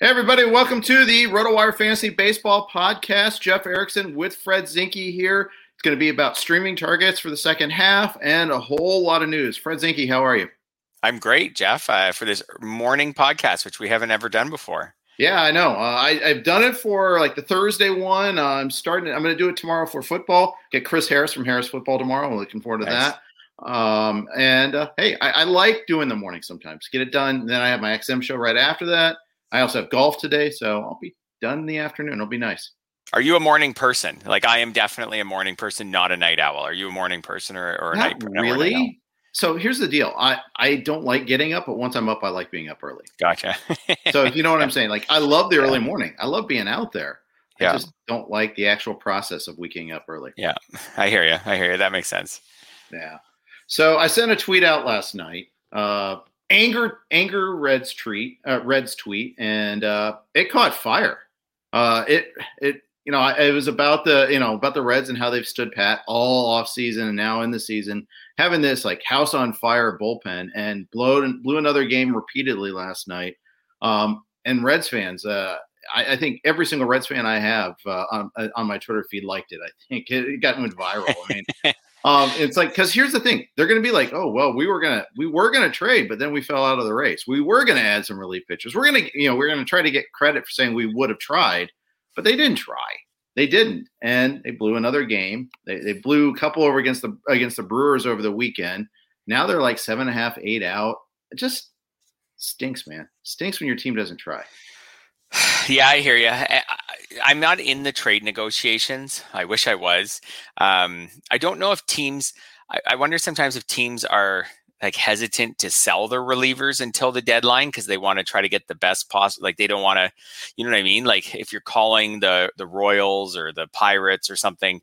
Hey everybody, welcome to the RotoWire Fantasy Baseball Podcast. Jeff Erickson with Fred Zinkie here. It's going to be about streaming targets for the second half and a whole lot of news. Fred Zinkie, how are you? I'm great, Jeff, uh, for this morning podcast, which we haven't ever done before. Yeah, I know. Uh, I, have done it for like the Thursday one. Uh, I'm starting. I'm going to do it tomorrow for football. Get Chris Harris from Harris Football tomorrow. I'm looking forward to nice. that. Um, and uh, hey, I, I like doing the morning sometimes. Get it done. Then I have my XM show right after that I also have golf today, so I'll be done in the afternoon. It'll be nice. Are you a morning person? Like I am definitely a morning person, not a night owl. Are you a morning person or, or a night? Really? Night so here's the deal. I, I don't like getting up, but once I'm up, I like being up early. Gotcha. so if you know what I'm saying, like I love the early morning. I love being out there. I yeah. just don't like the actual process of waking up early. Yeah. I hear you. I hear you. That makes sense. Yeah. So I sent a tweet out last night. Uh, anger anger Reds tweet uh, Reds tweet, and uh, it caught fire. Uh, it it you know it was about the you know about the Reds and how they've stood pat all off season and now in the season having this like house on fire bullpen and blew blew another game repeatedly last night. Um, and Reds fans, uh, I, I, think every single Reds fan I have uh, on, on my Twitter feed liked it. I think it, it got went viral. I mean, Um, it's like because here's the thing: they're going to be like, oh well, we were gonna we were gonna trade, but then we fell out of the race. We were going to add some relief pitchers. We're gonna you know we're going to try to get credit for saying we would have tried, but they didn't try. They didn't, and they blew another game. They, they blew a couple over against the against the Brewers over the weekend. Now they're like seven and a half, eight out. It just stinks, man. Stinks when your team doesn't try. Yeah, I hear you. I'm not in the trade negotiations. I wish I was. Um, I don't know if teams. I, I, wonder sometimes if teams are like hesitant to sell their relievers until the deadline because they want to try to get the best possible. Like they don't want to, you know what I mean? Like if you're calling the the Royals or the Pirates or something,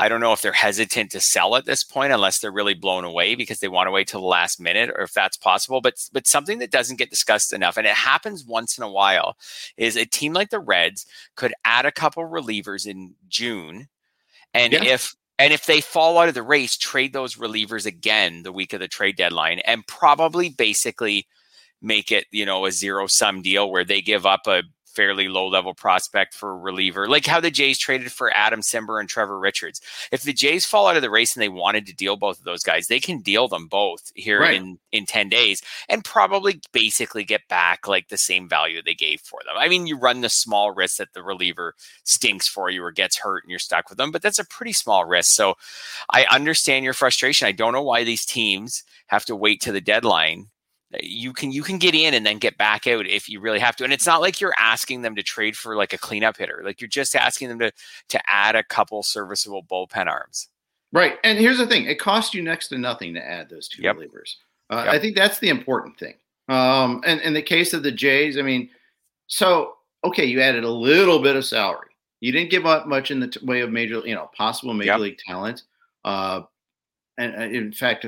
I don't know if they're hesitant to sell at this point unless they're really blown away because they want to wait till the last minute or if that's possible. But but something that doesn't get discussed enough, and it happens once in a while, is a team like the Reds could add a couple relievers in June. And yeah. if and if they fall out of the race, trade those relievers again the week of the trade deadline and probably basically make it, you know, a zero sum deal where they give up a fairly low level prospect for a reliever, like how the Jays traded for Adam Cimber and Trevor Richards. If the Jays fall out of the race and they wanted to deal both of those guys, they can deal them both here right. in in 10 days and probably basically get back like the same value they gave for them. I mean, you run the small risk that the reliever stinks for you or gets hurt and you're stuck with them, but that's a pretty small risk. So I understand your frustration. I don't know why these teams have to wait to the deadline you can you can get in and then get back out if you really have to and it's not like you're asking them to trade for like a cleanup hitter like you're just asking them to to add a couple serviceable bullpen arms right and here's the thing it costs you next to nothing to add those two yep. relievers uh, yep. i think that's the important thing um and in the case of the jays i mean so okay you added a little bit of salary you didn't give up much in the t- way of major you know possible major yep. league talent uh and uh, in fact,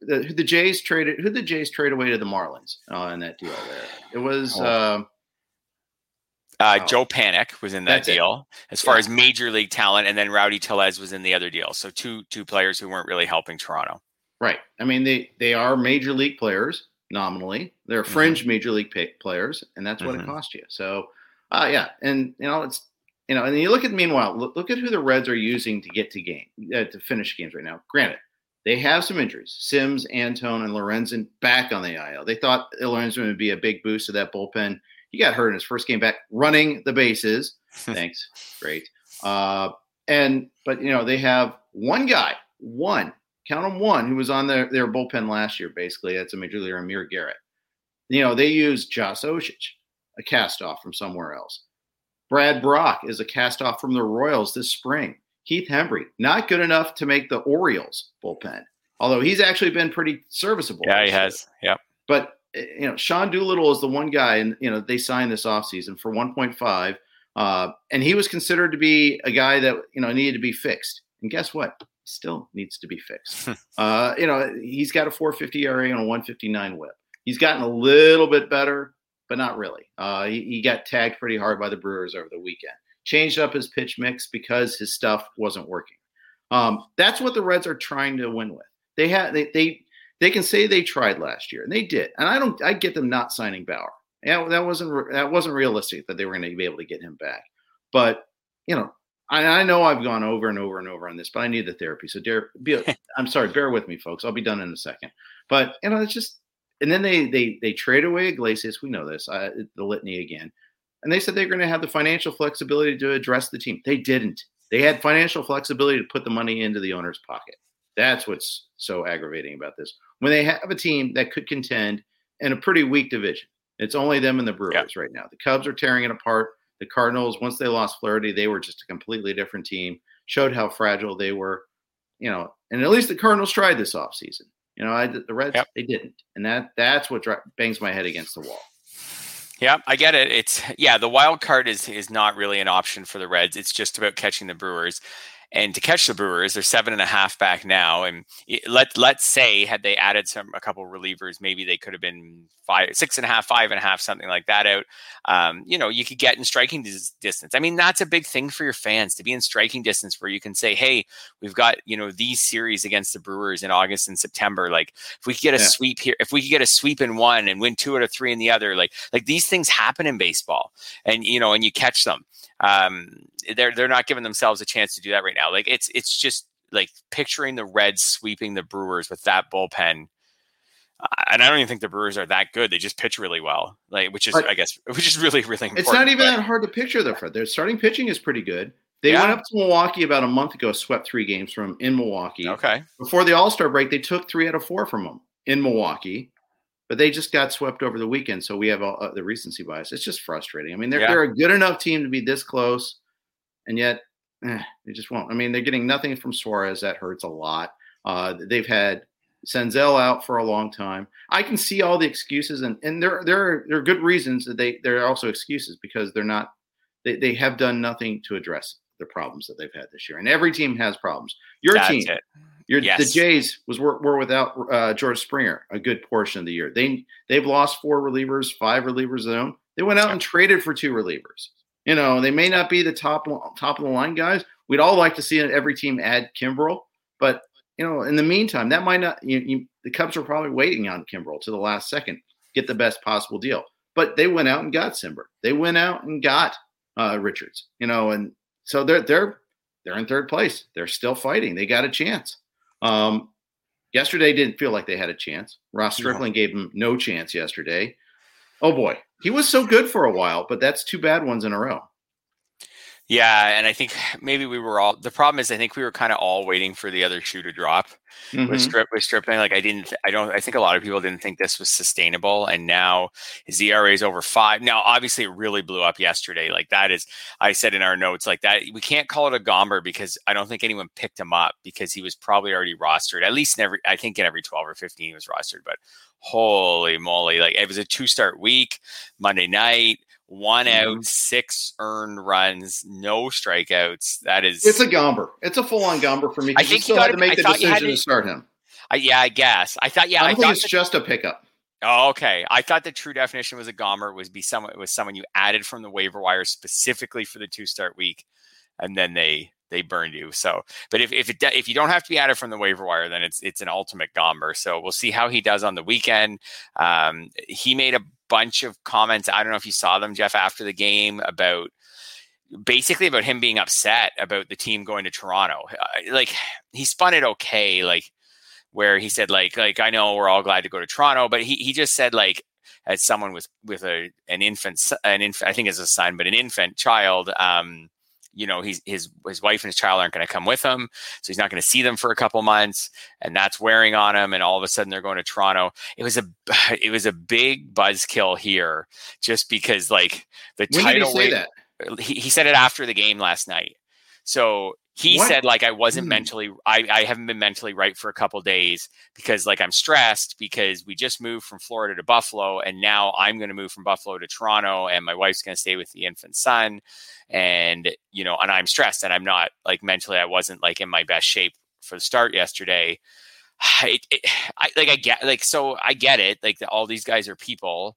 the, the Jays traded who the Jays trade away to the Marlins uh, in that deal. There, it was. Oh. Uh, uh, oh. Joe Panik was in that deal it. as far yeah. as major league talent, and then Rowdy Tellez was in the other deal. So two two players who weren't really helping Toronto. Right. I mean, they they are major league players nominally. They're Mm-hmm. fringe major league pay- players, and that's what Mhm. it cost you. So, uh, yeah, and you know it's you know, and you look at meanwhile, look, look at who the Reds are using to get to game uh, to finish games right now. Granted, they have some injuries: Sims, Antone, and Lorenzen back on the IL. They thought Lorenzen would be a big boost to that bullpen. He got hurt in his first game back, running the bases. Thanks, great. Uh, and but you know they have one guy, one count them one, who was on their their bullpen last year. Basically, that's a major leaguer, Amir Garrett. You know they use Josh Osich, a cast off from somewhere else. Brad Brach is a cast off from the Royals this spring. Heath Hembree, not good enough to make the Orioles bullpen, although he's actually been pretty serviceable. Yeah, he has. Yep. But eh, you know, Sean Doolittle is the one guy, and you know they signed this offseason for 1.5, uh, and he was considered to be a guy that you know needed to be fixed. And guess what? He still needs to be fixed. uh, you know, he's got a 450 ERA and a 159 WHIP. He's gotten a little bit better, but not really. Uh, he, he got tagged pretty hard by the Brewers over the weekend. Changed up his pitch mix because his stuff wasn't working. Um, that's what the Reds are trying to win with. They had they, they they can say they tried last year, and they did. And I don't I get them not signing Bauer. Yeah, that wasn't that wasn't realistic that they were going to be able to get him back. But you know, I, I know I've gone over and over and over on this, but I need the therapy. So, dare, be, I'm sorry, bear with me, folks. I'll be done in a second. But you know, it's just and then they they they trade away Iglesias. We know this. Uh, the litany again. And they said they're going to have the financial flexibility to address the team. They didn't. They had financial flexibility to put the money into the owner's pocket. That's what's so aggravating about this. When they have a team that could contend in a pretty weak division, it's only them and the Brewers Yeah. right now. The Cubs are tearing it apart. The Cardinals, once they lost Flaherty, they were just a completely different team. Showed how fragile they were, you know. And at least the Cardinals tried this offseason. You know, I, the Reds Yep. they didn't, and that that's what dri- bangs my head against the wall. Yeah, I get it. It's yeah, the wild card is is not really an option for the Reds. It's just about catching the Brewers. And to catch the Brewers, they're seven and a half back now. And let let's say had they added some a couple relievers, maybe they could have been five, six and a half, five and a half, something like that out. Um, you know, you could get in striking dis- distance. I mean, that's a big thing for your fans to be in striking distance where you can say, "Hey, we've got you know these series against the Brewers in August and September. Like, if we could get a Yeah. sweep here, if we could get a sweep in one and win two out of three in the other, like like these things happen in baseball, and you know, and you catch them. Um, they're they're not giving themselves a chance to do that right now. Like it's it's just like picturing the Reds sweeping the Brewers with that bullpen. And I don't even think the Brewers are that good. They just pitch really well, like which is, I guess, which is really, really important. It's not even but- that hard to picture, though, Fred. Their starting pitching is pretty good. They Yeah. went up to Milwaukee about a month ago, swept three games from in Milwaukee. Okay, Before the All Star break, they took three out of four from them in Milwaukee, but they just got swept over the weekend. So we have all, uh, the recency bias. It's just frustrating. I mean, they're, Yeah. they're a good enough team to be this close, and yet eh, they just won't. I mean, they're getting nothing from Suarez. That hurts a lot. Uh, they've had Senzel out for a long time. I can see all the excuses, and and there there are, there are good reasons that they there are also excuses because they're not they, they have done nothing to address the problems that they've had this year. And every team has problems. Your that's team, it. your the Jays was were, were without uh, George Springer a good portion of the year. They they've lost four relievers, five relievers of their own. They went out and traded for two relievers. You know, they may not be the top top of the line guys. We'd all like to see every team add Kimbrel, but you know, in the meantime, that might not. You, you, the Cubs are probably waiting on Kimbrel to the last second, get the best possible deal. But they went out and got Cimber. They went out and got uh, Richards. You know, and so they're they're they're in third place. They're still fighting. They got a chance. Um, yesterday didn't feel like they had a chance. Ross No. Stripling gave them no chance yesterday. Oh boy, he was so good for a while, but that's two bad ones in a row. Yeah, and I think maybe we were all. The problem is, I think we were kind of all waiting for the other shoe to drop. with Mhm. strip with Stripling. Like I didn't, I don't, I think a lot of people didn't think this was sustainable, and now his ERA is over five. Now, obviously, it really blew up yesterday. Like that is, I said in our notes, like that we can't call it a gomber because I don't think anyone picked him up because he was probably already rostered. At least in every, I think in every twelve or fifteen he was rostered. But holy moly, like it was a two start week, Monday night. One Mhm. out, six earned runs, no strikeouts. That is, It's a gomber. It's a full on gomber for me I think you still had gotta- make I the thought you had decision to to- start him. I, yeah, I guess. I thought, yeah, I I, thought it's that- just a pickup. Oh, okay. I thought the true definition was a gomber was be someone was someone you added from the waiver wire specifically for the two start week, and then they they burned you. So, but if if it if you don't have to be added from the waiver wire, then it's it's an ultimate gomber. So we'll see how he does on the weekend. Um, he made a bunch of comments. I don't know if you saw them, Jeff, after the game about basically about him being upset about the team going to Toronto. Uh, like he spun it okay, like where he said like like I know we're all glad to go to Toronto, but he he just said like as someone with with a an infant an infant I think as a son, but an infant child. Um, you know, he's his his wife and his child aren't going to come with him, so he's not going to see them for a couple months, and that's wearing on him. And all of a sudden, they're going to Toronto. It was a it was a big buzzkill here, just because like the when title. He? He, he said it after the game last night. So he what? said like i wasn't mm. mentally I, I haven't been mentally right for a couple days because like i'm stressed because we just moved from florida to buffalo and now i'm going to move from buffalo to toronto and my wife's going to stay with the infant son and you know and i'm stressed and i'm not like mentally i wasn't like in my best shape for the start yesterday it, it, I, like i get like so i get it like the, all these guys are people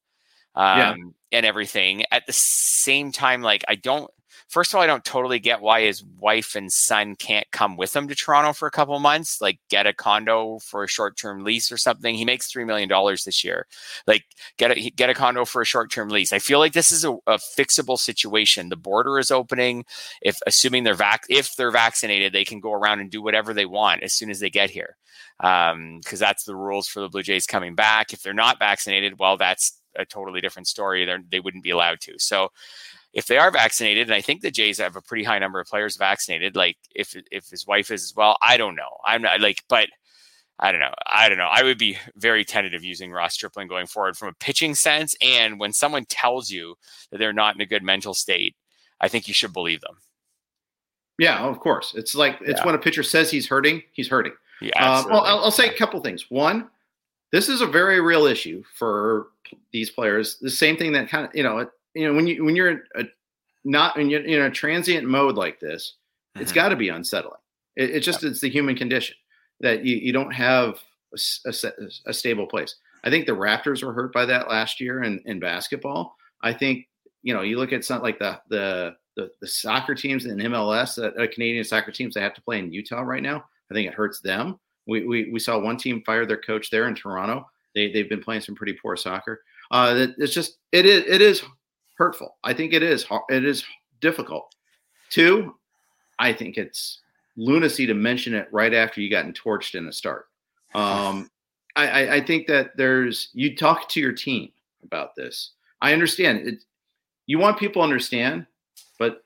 um yeah. and everything at the same time like i don't first of all, I don't totally get why his wife and son can't come with him to Toronto for a couple months, like get a condo for a short term lease or something. He makes $3 million this year. Like get a, get a condo for a short term lease. I feel like this is a, a, fixable situation. The border is opening. If assuming they're vac, if they're vaccinated, they can go around and do whatever they want as soon as they get here. Um, cause that's the rules for the Blue Jays coming back. If they're not vaccinated, well, that's a totally different story. They're, they wouldn't be allowed to. So if they are vaccinated, and I think the Jays have a pretty high number of players vaccinated, like if if his wife is as well, I don't know. I'm not like, but I don't know. I don't know. I would be very tentative using Ross Stripling going forward from a pitching sense. And when someone tells you that they're not in a good mental state, I think you should believe them. Yeah, of course. It's like it's Yeah. when a pitcher says he's hurting, he's hurting. Yeah. Um, well. I'll, I'll say a couple things. One, this is a very real issue for these players. The same thing that kind of you know, it- you know, when you when you're a, not when you're in a transient mode like this, it's Mhm. got to be unsettling. It, it just it's the human condition that you, you don't have a, a a stable place. I think the Raptors were hurt by that last year in, in basketball. I think you know you look at something like the the the, the soccer teams in MLS, that uh, Canadian soccer teams that have to play in Utah right now. I think it hurts them. We, we, we saw one team fire their coach there in Toronto. They they've been playing some pretty poor soccer. Uh, it- it's just it is it is hurtful. I think it is it is difficult. Two, I think it's lunacy to mention it right after you gotten torched in the start. Um, I, I, I think that there's you talk to your team about this. I understand it. You want people to understand, but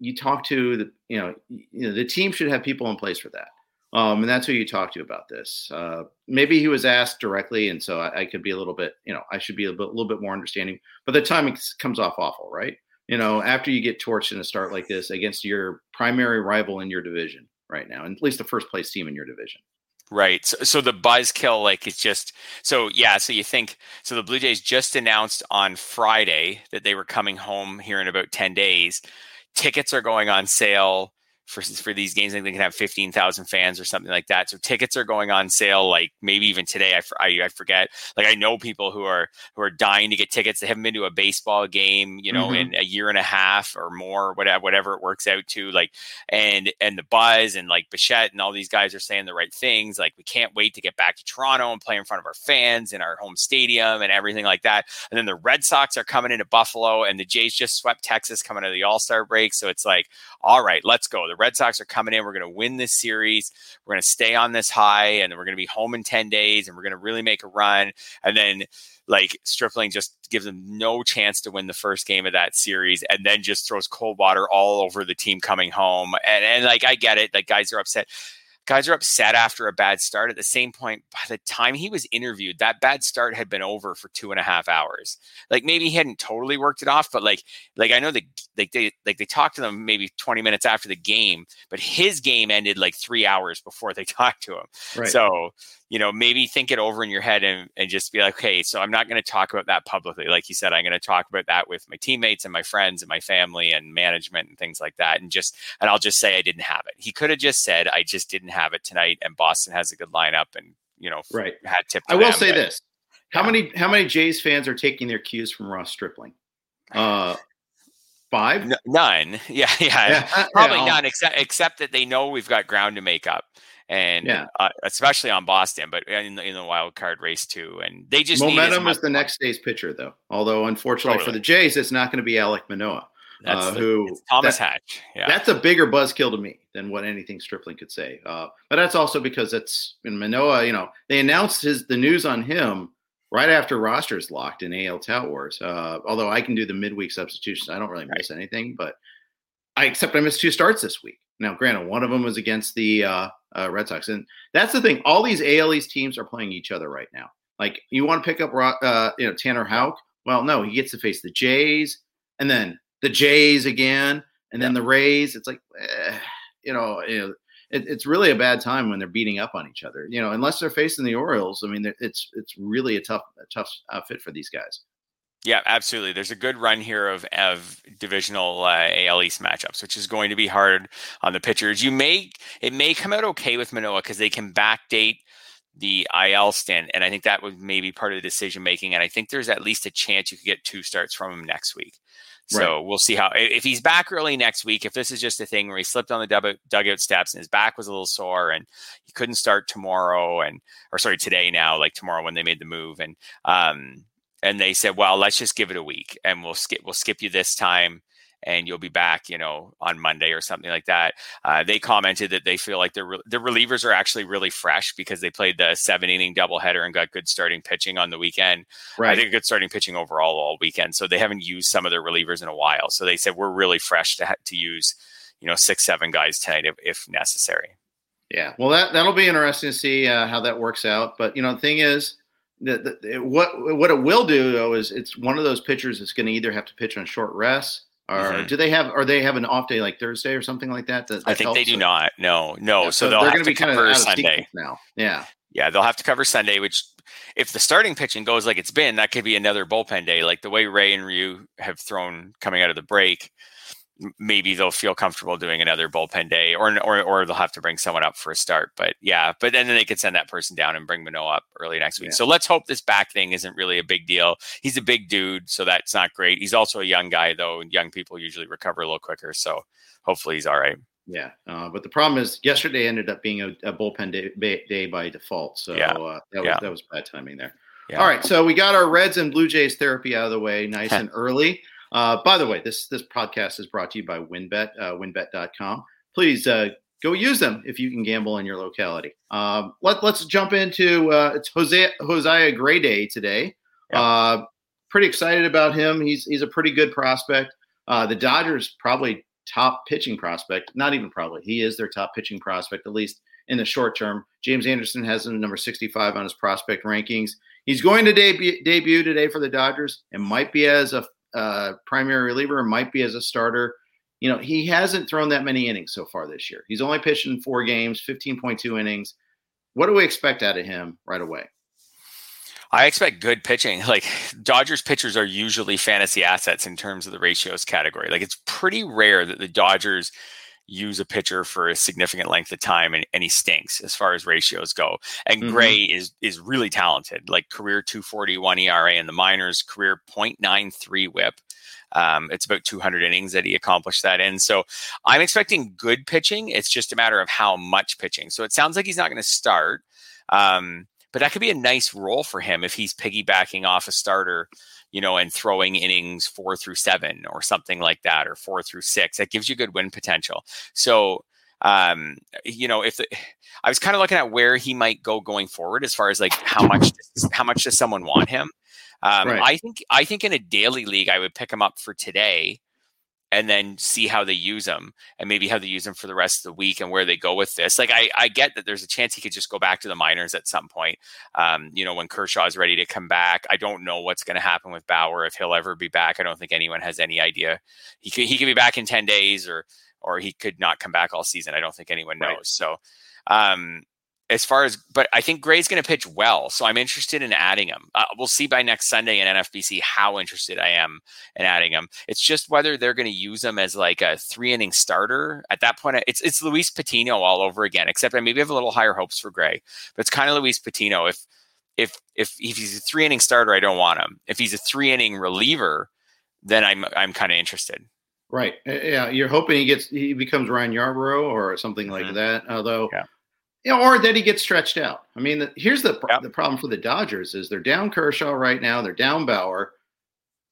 you talk to the you know you know the team should have people in place for that. Um, and that's who you talk to about this. Uh, maybe he was asked directly, and so I, I could be a little bit, you know, I should be a, bit, little bit more understanding. But the timing comes off awful, right? You know, after you get torched in a start like this against your primary rival in your division right now, and at least the first place team in your division. Right. So, so the buzzkill, like it's just so yeah. So you think so? The Blue Jays just announced on Friday that they were coming home here in about ten days. Tickets are going on sale for for these games. I think they can have fifteen thousand fans or something like that. So tickets are going on sale, like maybe even today. I I forget. Like I know people who are who are dying to get tickets. They haven't been to a baseball game, you know, Mhm. in a year and a half or more, whatever whatever it works out to. Like and and the buzz and like Bichette and all these guys are saying the right things. Like we can't wait to get back to Toronto and play in front of our fans in our home stadium and everything like that. And then the Red Sox are coming into Buffalo and the Jays just swept Texas coming to the All Star break. So it's like, all right, let's go. The Red Sox are coming in. We're going to win this series. We're going to stay on this high and we're going to be home in 10 days and we're going to really make a run. And then like Stripling just gives them no chance to win the first game of that series and then just throws cold water all over the team coming home. And, and like, I get it. Like guys are upset. Guys are upset after a bad start. At the same point, by the time he was interviewed, that bad start had been over for two and a half hours. Like maybe he hadn't totally worked it off, but like, like I know that like they like they talked to them maybe 20 minutes after the game, but his game ended like three hours before they talked to him. Right. So, you know, maybe think it over in your head and, and just be like, okay, so I'm not going to talk about that publicly. Like you said, I'm going to talk about that with my teammates and my friends and my family and management and things like that. And just, and I'll just say I didn't have it. He could have just said, I just didn't have it tonight. And Boston has a good lineup and, you know, Right. had tipped. I will them, say but- this: how many how many Jays fans are taking their cues from Ross Stripling? Uh, Five? N- none. Yeah, yeah, yeah. probably yeah, none. Except except that they know we've got ground to make up, and yeah. uh, especially on Boston, but in the, in the wild card race too. And they just momentum is the next day's pitcher, though. Although unfortunately totally. for the Jays, it's not going to be Alek Manoah. Uh, the, who Thomas that, Hatch? Yeah, that's a bigger buzzkill to me than what anything Stripling could say. Uh, but that's also because it's in Manoah. You know, they announced his the news on him right after rosters locked in AL Tout Wars. Uh, although I can do the midweek substitutions, I don't really miss right. anything. But I except I missed two starts this week. Now, granted, one of them was against the uh, Red Sox, and that's the thing. All these AL East teams are playing each other right now. Like you want to pick up, uh, you know, Tanner Houck. Well, no, he gets to face the Jays, and then the Jays again, and then the Rays. It's like, eh, you know, it, it's really a bad time when they're beating up on each other. You know, unless they're facing the Orioles. I mean, it's it's really a tough a tough outfit for these guys. Yeah, absolutely. There's a good run here of of divisional uh, AL East matchups, which is going to be hard on the pitchers. You may it may come out okay with Manoah because they can backdate the IL stand, and I think that would maybe part of the decision making. And I think there's at least a chance you could get two starts from him next week. So right. we'll see how if he's back early next week. If this is just a thing where he slipped on the dugout steps and his back was a little sore and he couldn't start tomorrow and or sorry today now like tomorrow when they made the move and um and they said well let's just give it a week and we'll skip we'll skip you this time and you'll be back, you know, on Monday or something like that. Uh, they commented that they feel like their re- the relievers are actually really fresh because they played the seven inning doubleheader and got good starting pitching on the weekend. Right. I think good starting pitching overall all weekend. So they haven't used some of their relievers in a while. So they said we're really fresh to ha- to use, you know, six seven guys tonight if, if necessary. Yeah, well, that that'll be interesting to see uh, how that works out. But you know, the thing is. The, the, what what it will do though is it's one of those pitchers that's going to either have to pitch on short rest or mm-hmm. do they have or they have an off day like Thursday or something like that? that, that I think they do not. No, no. Yeah, so, so, they'll have to be cover kind of Sunday now. Yeah. Yeah, they'll have to cover Sunday, which if the starting pitching goes like it's been, that could be another bullpen day. Like the way Ray and Ryu have thrown coming out of the break, maybe they'll feel comfortable doing another bullpen day, or or or they'll have to bring someone up for a start. But yeah, but then they could send that person down and bring Manoah up early next week. Yeah. So let's hope this back thing isn't really a big deal. He's a big dude, so that's not great. He's also a young guy though, and young people usually recover a little quicker. So hopefully he's all right. Yeah, uh, but the problem is yesterday ended up being a, a bullpen day, day, by default. So yeah. uh, that was yeah. that was bad timing there. Yeah. All right, so we got our Reds and Blue Jays therapy out of the way nice and early. Uh, by the way, this this podcast is brought to you by WynnBET, uh, WynnBET.com. Please uh, go use them if you can gamble in your locality. Um, let, us jump into uh, it's Jose Josiah Gray Day today. Uh, pretty excited about him. He's he's a pretty good prospect. Uh, the Dodgers probably top pitching prospect. Not even probably. He is their top pitching prospect at least in the short term. James Anderson has him number 65 on his prospect rankings. He's going to debut, debut today for the Dodgers and might be as a uh, primary reliever, might be as a starter. You know, he hasn't thrown that many innings so far this year. He's only pitched in four games, 15.2 innings. What do we expect out of him right away? I expect good pitching. Like Dodgers pitchers are usually fantasy assets in terms of the ratios category. Like it's pretty rare that the Dodgers use a pitcher for a significant length of time and, and he stinks as far as ratios go. And mm-hmm. Gray is is really talented, like career 241 ERA in the minors, career 0.93 whip. Um, it's about 200 innings that he accomplished that in. So I'm expecting good pitching. It's just a matter of how much pitching. So it sounds like he's not going to start. Um, but that could be a nice role for him if he's piggybacking off a starter you know, and throwing innings four through seven or something like that, or four through six. That gives you good win potential. So, um, you know, if the, I was kind of looking at where he might go going forward, as far as like how much how much does someone want him? Um, right. I think I think in a daily league, I would pick him up for today and then see how they use them and maybe how they use them for the rest of the week and where they go with this. Like I, I get that there's a chance he could just go back to the minors at some point. Um, you know, when Kershaw is ready to come back. I don't know what's going to happen with Bauer if he'll ever be back. I don't think anyone has any idea. He could he could be back in 10 days or or he could not come back all season. I don't think anyone knows. Right. So um as far as, but I think Gray's going to pitch well, so I'm interested in adding him. Uh, we'll see by next Sunday in NFBC how interested I am in adding him. It's just whether they're going to use him as like a three inning starter. At that point, it's it's Luis Patino all over again. Except I maybe have a little higher hopes for Gray, but it's kind of Luis Patino. If if if if he's a three inning starter, I don't want him. If he's a three inning reliever, then I'm I'm kind of interested. Right. Uh, yeah, you're hoping he gets he becomes Ryan Yarbrough or something like mm-hmm. that. Although, yeah. You know, or that he gets stretched out. I mean, the, here's the the problem for the Dodgers is they're down Kershaw right now. They're down Bauer.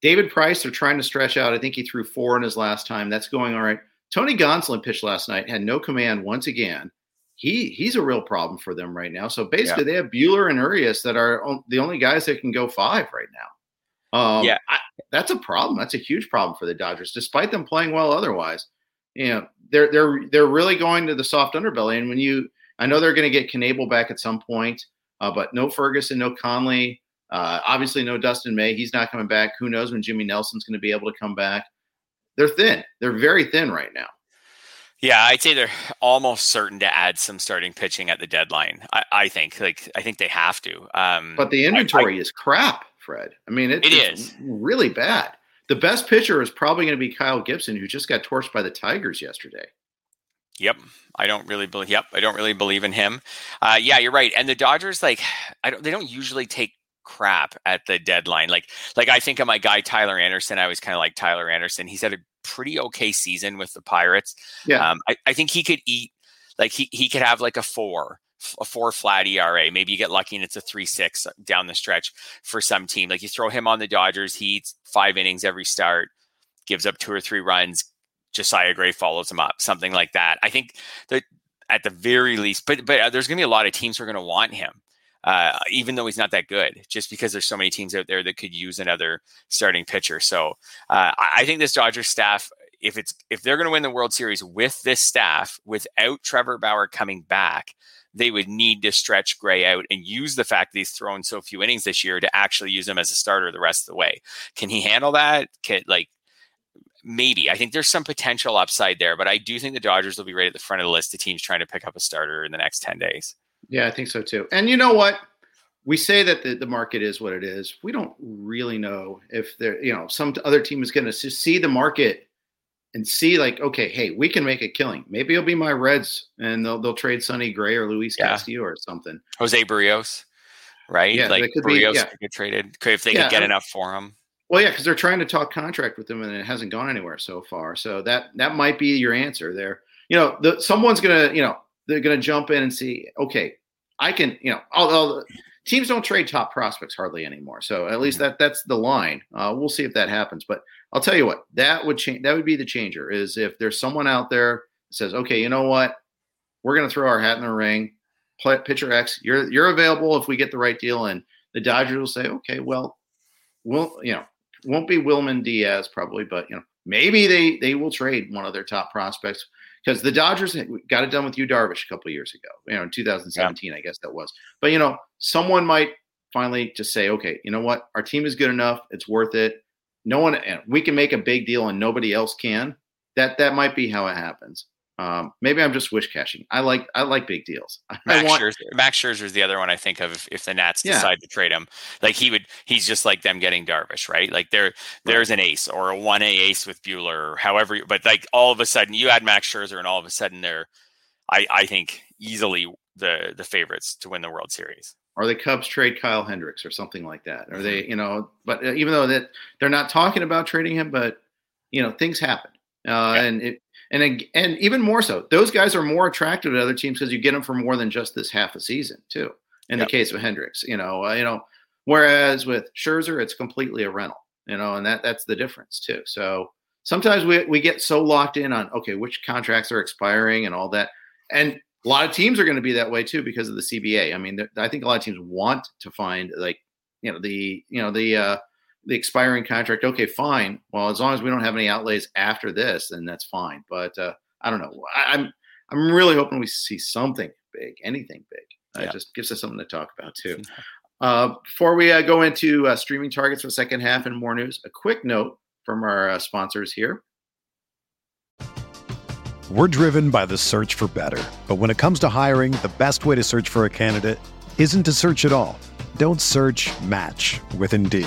David Price, they're trying to stretch out. I think he threw four in his last time. That's going all right. Tony Gonsolin pitched last night, had no command once again. He he's a real problem for them right now. So basically, yeah. they have Buehler and Urias that are the only guys that can go five right now. Um, yeah, I, that's a problem. That's a huge problem for the Dodgers, despite them playing well otherwise. You know, they're they're they're really going to the soft underbelly. And when you, I know they're going to get Knebel back at some point, uh, but no Ferguson, no Conley, uh, obviously no Dustin May. He's not coming back. Who knows when Jimmy Nelson's going to be able to come back? They're thin. They're very thin right now. Yeah, I'd say they're almost certain to add some starting pitching at the deadline. I, I think, like, I think they have to. Um, but the inventory I, I, is crap. Fred. I mean, it, it is really bad. The best pitcher is probably going to be Kyle Gibson, who just got torched by the Tigers yesterday. Yep, I don't really believe. Yep, I don't really believe in him. Uh, yeah, you're right. And the Dodgers, like, I don't. They don't usually take crap at the deadline. Like, like I think of my guy Tyler Anderson. I was kind of like Tyler Anderson. He's had a pretty okay season with the Pirates. Yeah, um, I, I think he could eat. Like he he could have like a four a four flat ERA. Maybe you get lucky and it's a three six down the stretch for some team. Like you throw him on the Dodgers, he eats five innings every start, gives up two or three runs. Josiah Gray follows him up, something like that. I think that at the very least, but but uh, there's going to be a lot of teams who are going to want him. Uh, even though he's not that good, just because there's so many teams out there that could use another starting pitcher. So uh, I think this Dodgers staff, if it's if they're going to win the World Series with this staff, without Trevor Bauer coming back, they would need to stretch Gray out and use the fact that he's thrown so few innings this year to actually use him as a starter the rest of the way. Can he handle that? Can like maybe. I think there's some potential upside there, but I do think the Dodgers will be right at the front of the list of teams trying to pick up a starter in the next 10 days. Yeah, I think so too. And you know what? We say that the, the market is what it is. We don't really know if there, you know, some other team is going to see the market and see like, okay, hey, we can make a killing. Maybe it'll be my Reds, and they'll they'll trade Sonny Gray or Luis yeah. Castillo or something. Jose Berrios, right? Yeah, like could Berrios be, yeah. could get traded if they yeah, could get I enough for him. Well, yeah, because they're trying to talk contract with them, and it hasn't gone anywhere so far. So that that might be your answer there. You know, the, someone's gonna, you know, they're gonna jump in and see, okay, I can, you know, although teams don't trade top prospects hardly anymore. So at least mm-hmm. that that's the line. Uh, we'll see if that happens. But I'll tell you what, that would change. That would be the changer. Is if there's someone out there that says, okay, you know what, we're going to throw our hat in the ring. Play, pitcher X, you're you're available if we get the right deal, and the Dodgers will say, okay, well, we'll you know won't be Wilman Diaz probably, but you know maybe they they will trade one of their top prospects because the Dodgers got it done with Yu Darvish a couple years ago, you know, in 2017, yeah. I guess that was. But you know, someone might finally just say, okay, you know what, our team is good enough, it's worth it. No one, we can make a big deal, and nobody else can. That that might be how it happens. Um, maybe I'm just wish cashing. I like I like big deals. Max, want, Scherzer, Max Scherzer is the other one I think of if, if the Nats yeah. decide to trade him. Like he would, he's just like them getting Darvish, right? Like there, there's an ace or a one A ace with Buehler, or however. But like all of a sudden, you add Max Scherzer, and all of a sudden they're, I I think easily the the favorites to win the World Series. Or the Cubs trade Kyle Hendricks or something like that. Or they, mm-hmm. you know, but uh, even though that they're not talking about trading him, but you know things happen. Uh, yeah. And it, and and even more so, those guys are more attractive to other teams because you get them for more than just this half a season too. In yep. the case of Hendricks, you know, uh, you know, whereas with Scherzer, it's completely a rental, you know, and that that's the difference too. So sometimes we we get so locked in on okay, which contracts are expiring and all that, and a lot of teams are going to be that way too because of the CBA. I mean, I think a lot of teams want to find like you know the you know the uh, the expiring contract. Okay, fine. Well, as long as we don't have any outlays after this, then that's fine. But uh, I don't know. I, am I'm, I'm really hoping we see something big, anything big. Uh, yeah. It just gives us something to talk about too. Uh, before we uh, go into uh, streaming targets for the second half and more news, a quick note from our uh, sponsors here. We're driven by the search for better, but when it comes to hiring, the best way to search for a candidate isn't to search at all. Don't search. Match with Indeed.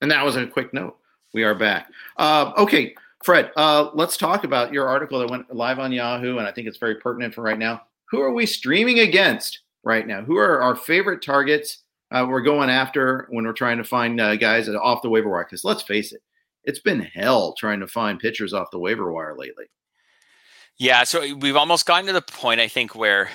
And that was a quick note. We are back. Uh, okay, Fred, uh, let's talk about your article that went live on Yahoo, and I think it's very pertinent for right now. Who are we streaming against right now? Who are our favorite targets uh, we're going after when we're trying to find uh, guys off the waiver wire? Because let's face it, it's been hell trying to find pitchers off the waiver wire lately. Yeah, so we've almost gotten to the point I think where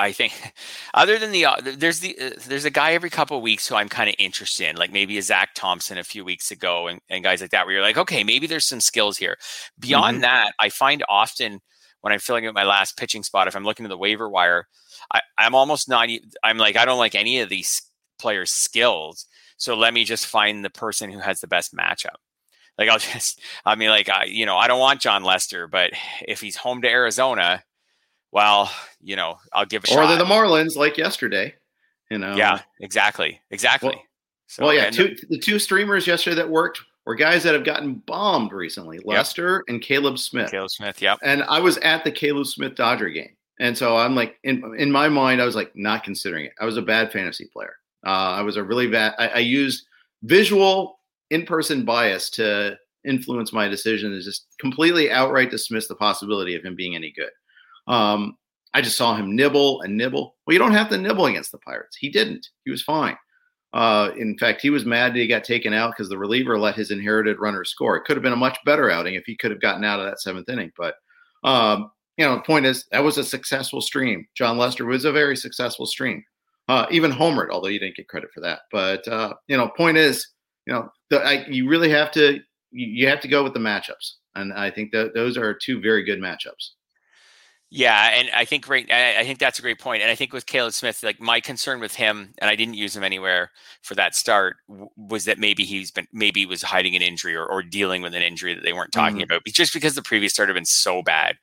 I think, other than the uh, there's the uh, there's a guy every couple of weeks who I'm kind of interested in, like maybe a Zach Thompson a few weeks ago, and, and guys like that, where you're like, okay, maybe there's some skills here. Beyond mm-hmm. that, I find often when I'm filling out my last pitching spot, if I'm looking at the waiver wire, I, I'm almost not. I'm like, I don't like any of these players' skills, so let me just find the person who has the best matchup. Like I'll just, I mean, like I, you know, I don't want Jon Lester, but if he's home to Arizona, well, you know, I'll give a or shot. Or the Marlins, like yesterday. You know. Yeah, exactly, exactly. Well, so, well yeah, two, the two streamers yesterday that worked were guys that have gotten bombed recently, Lester yep. and Caleb Smith. Caleb Smith, yep. And I was at the Caleb Smith Dodger game, and so I'm like, in in my mind, I was like, not considering it. I was a bad fantasy player. Uh, I was a really bad. I, I used visual in-person bias to influence my decision is just completely outright dismiss the possibility of him being any good. Um, I just saw him nibble and nibble. Well, you don't have to nibble against the Pirates. He didn't. He was fine. Uh, in fact, he was mad that he got taken out because the reliever let his inherited runner score. It could have been a much better outing if he could have gotten out of that seventh inning. But um, you know, the point is that was a successful stream. Jon Lester was a very successful stream. Uh, even homered, although you didn't get credit for that. But uh, you know, point is, you know, the, I, you really have to you have to go with the matchups, and I think that those are two very good matchups. Yeah, and I think great. I think that's a great point. And I think with Caleb Smith, like my concern with him, and I didn't use him anywhere for that start, was that maybe he's been maybe he was hiding an injury or, or dealing with an injury that they weren't talking mm-hmm. about, just because the previous start had been so bad.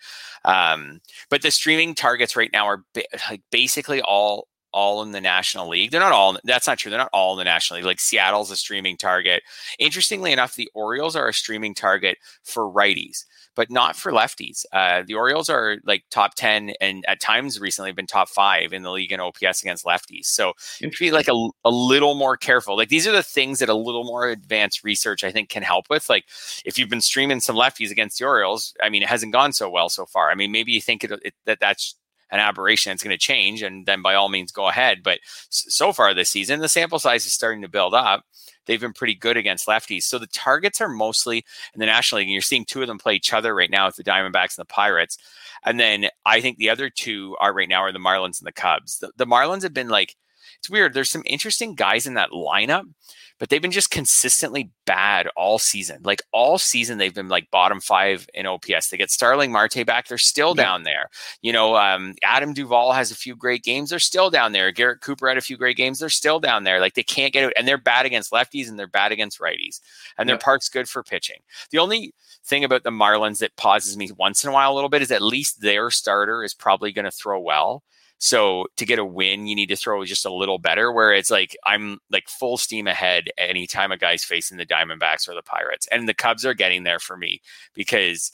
Um, but the streaming targets right now are ba- like basically all all in the National League. They're not all, that's not true. They're not all in the National League. Like Seattle's a streaming target. Interestingly enough, the Orioles are a streaming target for righties, but not for lefties. Uh, the Orioles are like top 10 and at times recently been top five in the league in OPS against lefties. So be like a, a little more careful. Like these are the things that a little more advanced research I think can help with. Like if you've been streaming some lefties against the Orioles, I mean, it hasn't gone so well so far. I mean, maybe you think it, it, that that's an aberration. that's going to change, and then by all means go ahead. But so far this season, the sample size is starting to build up. They've been pretty good against lefties. So the targets are mostly in the National League, and you're seeing two of them play each other right now with the Diamondbacks and the Pirates. And then I think the other two are right now are the Marlins and the Cubs. The, the Marlins have been like, it's weird. There's some interesting guys in that lineup but they've been just consistently bad all season. Like all season, they've been like bottom five in OPS. They get Starling Marte back, they're still yeah. down there. You know, um, Adam Duvall has a few great games, they're still down there. Garrett Cooper had a few great games, they're still down there. Like they can't get it, and they're bad against lefties and they're bad against righties, and their park's good for pitching. The only thing about the Marlins that pauses me once in a while a little bit is at least their starter is probably going to throw well. So to get a win, you need to throw just a little better. Where it's like I'm like full steam ahead anytime a guy's facing the Diamondbacks or the Pirates, and the Cubs are getting there for me because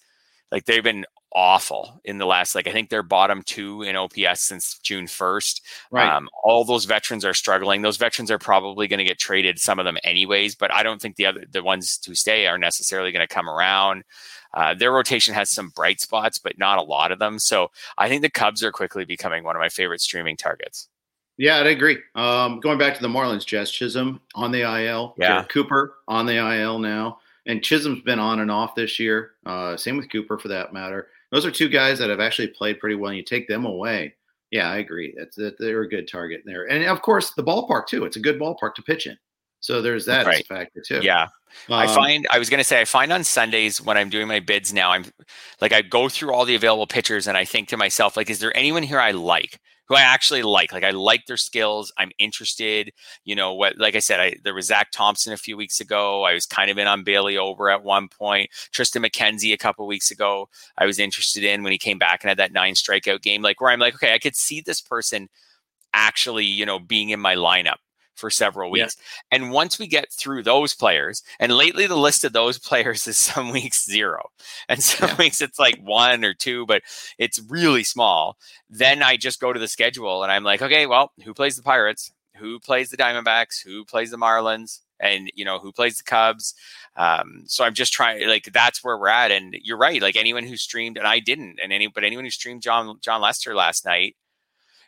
Like they've been awful in the last like I think they're bottom two in OPS since June 1st. Right. Um, all those veterans are struggling. Those veterans are probably going to get traded, some of them anyways, but I don't think the other the ones who stay are necessarily going to come around. Uh, their rotation has some bright spots, but not a lot of them. So I think the Cubs are quickly becoming one of my favorite streaming targets. Yeah, I agree. Um, going back to the Marlins, Jess Chisholm on the IL. Yeah. Cooper on the IL now. And Chisholm's been on and off this year. Uh, same with Cooper for that matter. Those are two guys that have actually played pretty well. And you take them away. Yeah, I agree. That's that they're a good target there. And of course, the ballpark too. It's a good ballpark to pitch in. So there's that Right. factor too. Yeah. I Um, find I was going to say I find on Sundays when I'm doing my bids now I'm like I go through all the available pitchers and I think to myself like is there anyone here I like who I actually like? Like I like their skills I'm interested you know what like I said I there was Zach Thompson a few weeks ago I was kind of in on Bailey Ober at one point Triston McKenzie a couple weeks ago I was interested in when he came back and had that nine strikeout game like where I'm like okay I could see this person actually you know being in my lineup for several Yeah. weeks and once we get through those players, and lately the list of those players is some weeks zero, and some weeks it's like one or two, but it's really small. Then I just go to the schedule and I'm like, okay, well, who plays the Pirates? Who plays the Diamondbacks? Who plays the Marlins? And you know who plays the Cubs? Um, so I'm just trying, like that's where we're at. And you're right, like anyone who streamed, and I didn't, and any, but anyone who streamed Jon Jon Lester last night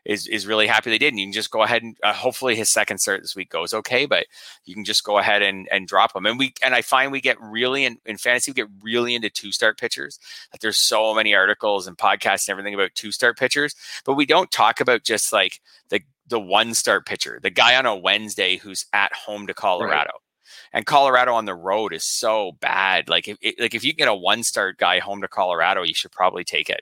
is is really happy they did. And you can just go ahead and uh, hopefully his second start this week goes okay, but you can just go ahead and and drop him. And we and I find we get really in, in fantasy we get really into two start pitchers. Like there's so many articles and podcasts and everything about two start pitchers, but we don't talk about just like the the one start pitcher, the guy on a Wednesday who's at home to Colorado. And Colorado on the road is so bad. Like if it, like if you get a one start guy home to Colorado, you should probably take it.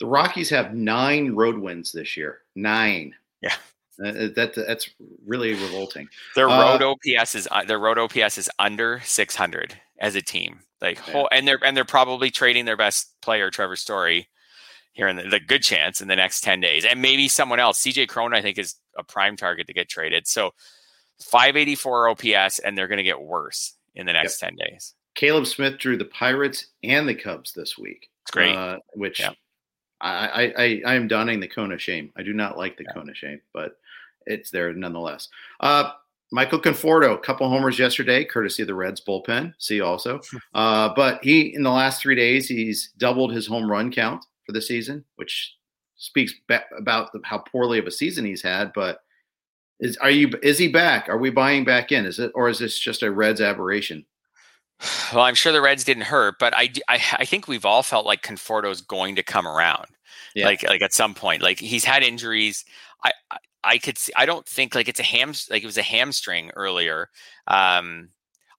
The Rockies have nine road wins this year. Nine. Yeah. Uh, that that's really revolting. Their Uh, road OPS is uh, their road OPS is under 600 as a team. Like Yeah. whole, and they're and they're probably trading their best player Trevor Story here in the, the good chance in the next 10 days. And maybe someone else. CJ Cron I think is a prime target to get traded. So 584 OPS and they're going to get worse in the next 10 days. Caleb Smith drew the Pirates and the Cubs this week. It's great. Uh, which Yeah. I, I, I, am donning the cone of shame. I do not like the Yeah. cone of shame, but it's there nonetheless. Uh, Michael Conforto, a couple homers yesterday, courtesy of the Reds bullpen. See also, uh, but he in the last three days he's doubled his home run count for the season, which speaks ba- about the, how poorly of a season he's had. But is are you is he back? Are we buying back in? Is it or is this just a Reds aberration? Well, I'm sure the Reds didn't hurt, but I, I, I think we've all felt like Conforto's going to come around. Yeah. Like like at some point, like he's had injuries. I, I I could see. I don't think like it's a ham like it was a hamstring earlier. Um,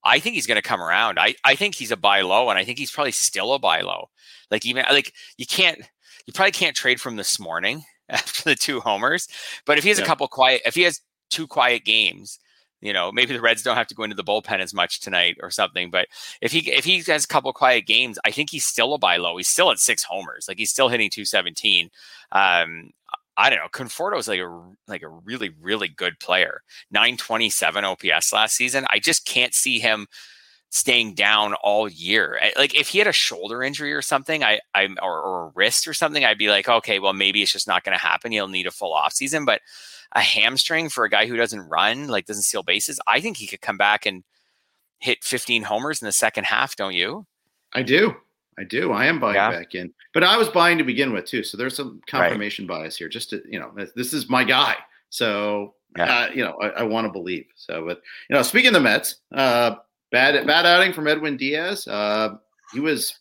I think he's going to come around. I I think he's a buy low, and I think he's probably still a buy low. Like even like you can't you probably can't trade from this morning after the two homers. But if he has Yeah. a couple quiet, if he has two quiet games, you know, maybe the Reds don't have to go into the bullpen as much tonight or something. But if he if he has a couple quiet games, I think he's still a buy low. He's still at six homers. Like he's still hitting 217. Um, I don't know. Conforto is like a like a really really good player. 927 OPS last season. I just can't see him staying down all year. Like if he had a shoulder injury or something, I I or, or a wrist or something, I'd be like, okay, well maybe it's just not going to happen. He'll need a full off season. But a hamstring for a guy who doesn't run, like doesn't steal bases, I think he could come back and hit 15 homers in the second half. Don't you? I do. I do. I am buying Yeah. back in, but I was buying to begin with too. So there's some confirmation bias here. Just to you know, this- this is my guy. So Yeah. uh, you know, I, I want to believe. So, but you know, speaking of the Mets, uh, bad bad outing from Edwin Diaz. Uh, he was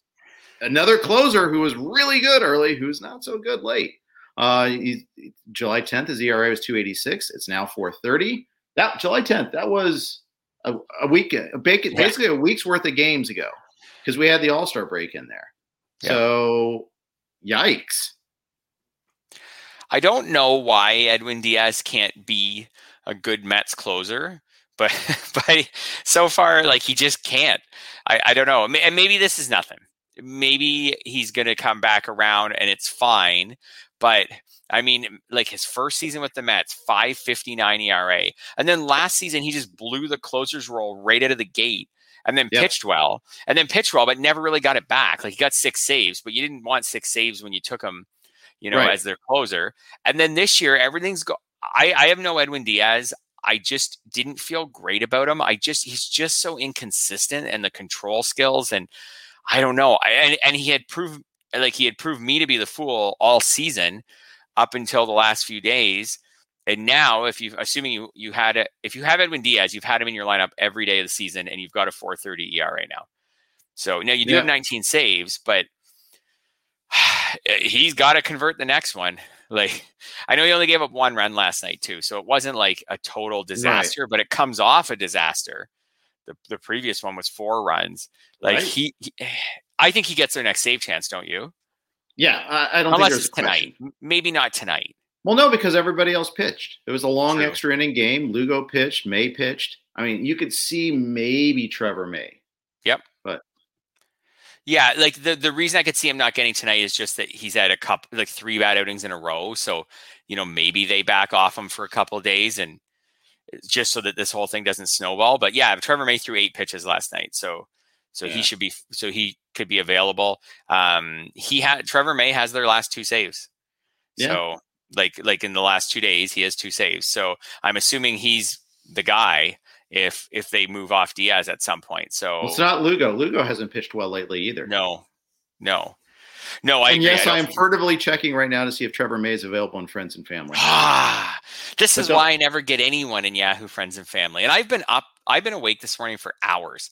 another closer who was really good early, who's not so good late. Uh, he, July 10th, his ERA was 286. It's now 430. That July 10th, that was a, a week, a Yeah. basically a week's worth of games ago because we had the All Star break in there. Yeah. So, yikes. I don't know why Edwin Diaz can't be a good Mets closer, but but so far, like he just can't. I, I don't know. And maybe this is nothing. Maybe he's going to come back around and it's fine. But I mean, like his first season with the Mets, 559 ERA. And then last season, he just blew the closer's role right out of the gate and then Yep. pitched well, and then pitched well, but never really got it back. Like he got six saves, but you didn't want six saves when you took him, you know, Right. as their closer. And then this year, everything's go. I, I have no Edwin Diaz. I just didn't feel great about him. I just he's just so inconsistent and the control skills and I don't know. I, and and he had proved like he had proved me to be the fool all season up until the last few days. And now, if you assuming you you had it, if you have Edwin Diaz, you've had him in your lineup every day of the season, and you've got a 4.30 ERA now. So now you do have 19 saves, but eh, he's got to convert the next one. Like I know he only gave up one run last night too, so it wasn't like a total disaster, but it comes off a disaster. The the previous one was four runs. Like Right. he, he eh, I think he gets their next save chance, don't you? Yeah, I, I don't Unless think there's it's a question. tonight. Maybe not tonight. Well, no, because everybody else pitched. It was a long True. extra inning game. Lugo pitched, May pitched. I mean, you could see maybe Trevor May. Yep. But yeah, like the the reason I could see him not getting tonight is just that he's had a couple like three bad outings in a row. So, you know, maybe they back off him for a couple of days and eh, just so that this whole thing doesn't snowball. But yeah, Trevor May threw eight pitches last night. So so Yeah. he should be so he could be available. Um he had Trevor May has their last two saves. Yeah. So like like in the last two days he has two saves. So I'm assuming he's the guy if if they move off Diaz at some point. So Well, it's not Lugo. Lugo hasn't pitched well lately either. no, no, no. I and agree. yes, don't I am furtively checking right now to see if Trevor May is available in Friends and Family. Ah, this But is why I never get anyone in Yahoo Friends and Family. And I've been up, I've been awake this morning for hours.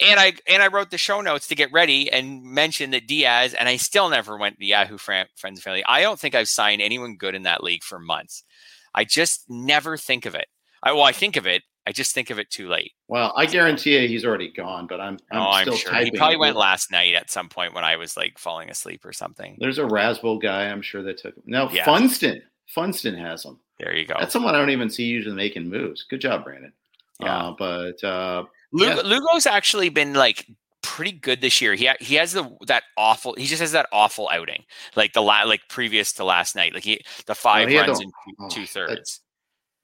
And I and I wrote the show notes to get ready and mentioned that Diaz, and I still never went to Yahoo Friends and Family. I don't think I've signed anyone good in that league for months. I just never think of it. I well, I think of it. I just think of it too late. Well, I guarantee you he's already gone, but I'm, I'm oh, I'm still sure typing. he probably went last night at some point when I was like falling asleep or something. There's a Razzball guy, I'm sure that took him. No, Yeah. Funston. Funston has him. There you go. That's someone I don't even see usually making moves. Good job, Brandon. Yeah. Uh, but uh, Lugo, Yeah. Lugo's actually been like pretty good this year. He ha- he has the that awful. He just has that awful outing, like the la- like previous to last night. Like he the oh, five he runs the- in oh, two, two thirds.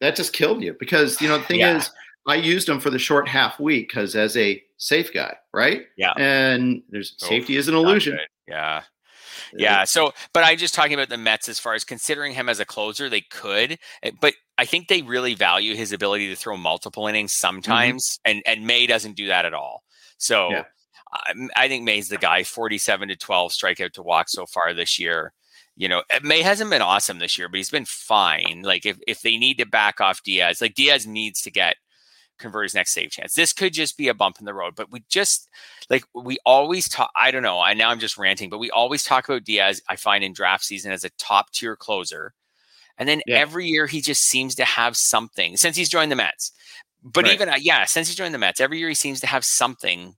that just killed you because you know the thing Yeah. is I used him for the short half week because as a safe guy, right? Yeah. And there's Oh, safety is an illusion. good. Yeah. Yeah. So, but I'm just talking about the Mets as far as considering him as a closer, they could, eh, but I think they really value his ability to throw multiple innings sometimes, and and May doesn't do that at all. So, Mm-hmm. Yeah. I, I think May's the guy. 47 to 12 strikeout to walk so far this year. You know, eh, May hasn't been awesome this year, but he's been fine. Like if if they need to back off Diaz, like Diaz needs to get convert his next save chance. This could just be a bump in the road, but we just like we always talk. I don't know. I now I'm just ranting, but we always talk about Diaz. I find in draft season as a top tier closer, and then Yeah. every year he just seems to have something since he's joined the Mets. But Right. even uh, yeah, since he's joined the Mets, every year he seems to have something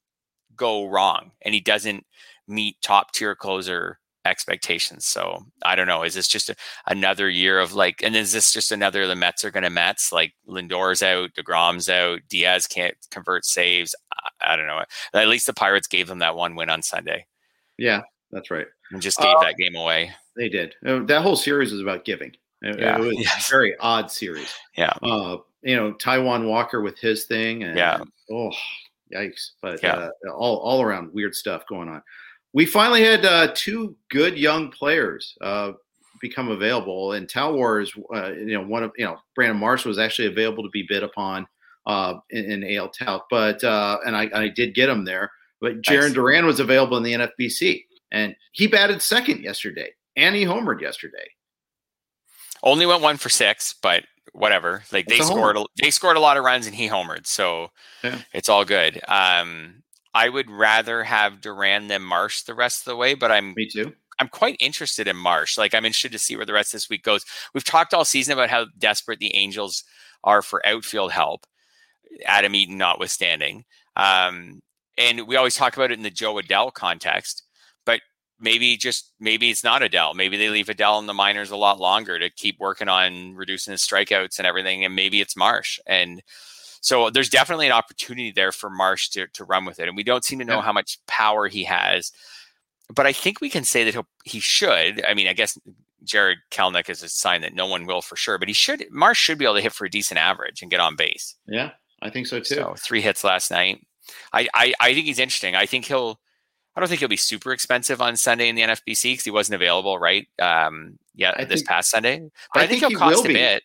go wrong, and he doesn't meet top tier closer expectations. So I don't know. Is this just a, another year of like, and is this just another the Mets are going to Mets? Like Lindor's out, deGrom's out, Diaz can't convert saves. I, I don't know. At least the Pirates gave them that one win on Sunday Yeah, that's right. and just gave Uh, that game away. They did. Uh, That whole series was about giving. It, Yeah. it was Yes. a very odd series. Yeah. Uh, you know, Taijuan Walker with his thing. And, Yeah. Oh, yikes! But Yeah. uh, all all around weird stuff going on. We finally had uh, two good young players uh, become available, and Talwar is uh, you know one of you know Brandon Marsh was actually available to be bid upon uh, in, in AL Tout, but uh, and I, I did get him there. But Jarren Nice. Duran was available in the NFBC, and he batted second yesterday, and he homered yesterday. Only went one for six, but whatever. Like they scored, a, they scored a lot of runs and he homered, so Yeah. it's all good. Um, I would rather have Duran than Marsh the rest of the way, but I'm Me too. I'm quite interested in Marsh. Like I'm interested to see where the rest of this week goes. We've talked all season about how desperate the Angels are for outfield help, Adam Eaton notwithstanding. Um, and we always talk about it in the Jo Adell context, but maybe just maybe it's not Adell. Maybe they leave Adell in the minors a lot longer to keep working on reducing his strikeouts and everything. And maybe it's Marsh. And so there's definitely an opportunity there for Marsh to, to run with it. And we don't seem to know Yeah. how much power he has. But I think we can say that he'll, he should. I mean, I guess Jarred Kelenic is a sign that no one will for sure, but he should. Marsh should be able to hit for a decent average and get on base. Yeah, I think so too. So three hits last night. I, I I think he's interesting. I think he'll. I don't think he'll be super expensive on Sunday in the NFBC because he wasn't available, right? Um, yeah, I this think- past Sunday. But I, I think, think he'll he cost a bit.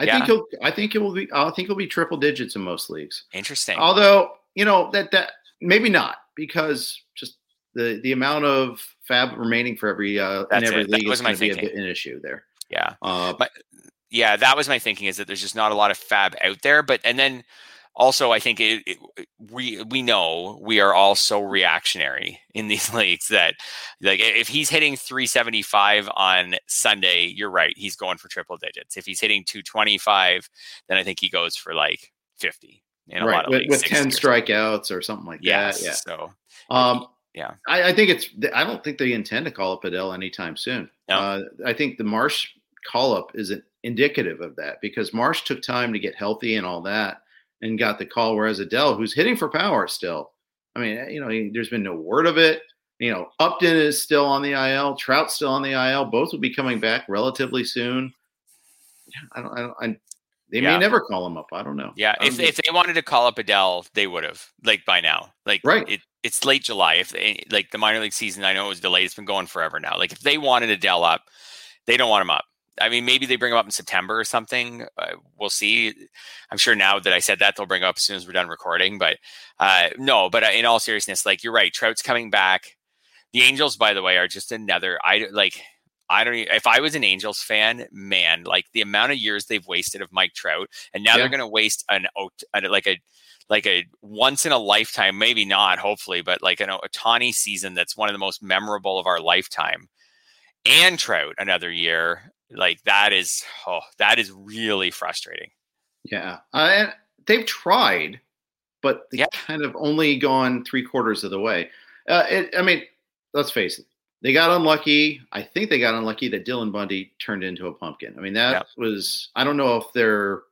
I Yeah. think he'll. I think it will be. I think he'll be triple digits in most leagues. Interesting. Although you know that that maybe not because just the the amount of fab remaining for every uh, in every it. League is going to be a bit an issue there. yeah. Uh, But- yeah, that was my thinking is that there's just not a lot of fab out there. But and then also I think it, it, we we know we are all so reactionary in these leagues that like if he's hitting 375 on Sunday, you're right, he's going for triple digits. If he's hitting 225, then I think he goes for like 50 in a lot right of with, leagues. with ten or strikeouts or something like Yes. that. Yeah. So Um, yeah. I, I think it's. I don't think they intend to call up Adell anytime soon. No. Uh, I think the Marsh call up is indicative of that because Marsh took time to get healthy and all that, and got the call. Whereas Adell, who's hitting for power still, I mean, eh, you know, he- there's been no word of it. You know, Upton is still on the IL. Trout's still on the IL. Both will be coming back relatively soon. Yeah, I don't. I don't. I, they Yeah. may never call him up. I don't know. Yeah, if don't if they wanted to call up Adell, they would have like by now. Like Right. it, it's late July. If they, like the minor league season, I know it was delayed. It's been going forever now. Like if they wanted Adell up, they don't want him up. I mean, maybe they bring him up in September or something. Uh, we'll see. I'm sure now that I said that, they'll bring him up as soon as we're done recording. But uh, no, but uh, in all seriousness, like you're right. Trout's coming back. The Angels, by the way, are just another. I like. I don't. e- If I was an Angels fan, man, like the amount of years they've wasted of Mike Trout, and now Yeah. they're going to waste an- like a like a once in a lifetime, maybe not, hopefully, but like an Ohtani season that's one of the most memorable of our lifetime, and Trout another year. Like that is oh, that is really frustrating. Yeah, uh, they've tried, but they Yeah. kind of only gone three quarters of the way. Uh, it, I mean, let's face it, they got unlucky. I think they got unlucky that Dylan Bundy turned into a pumpkin. I mean, that Yeah. was I don't know if they're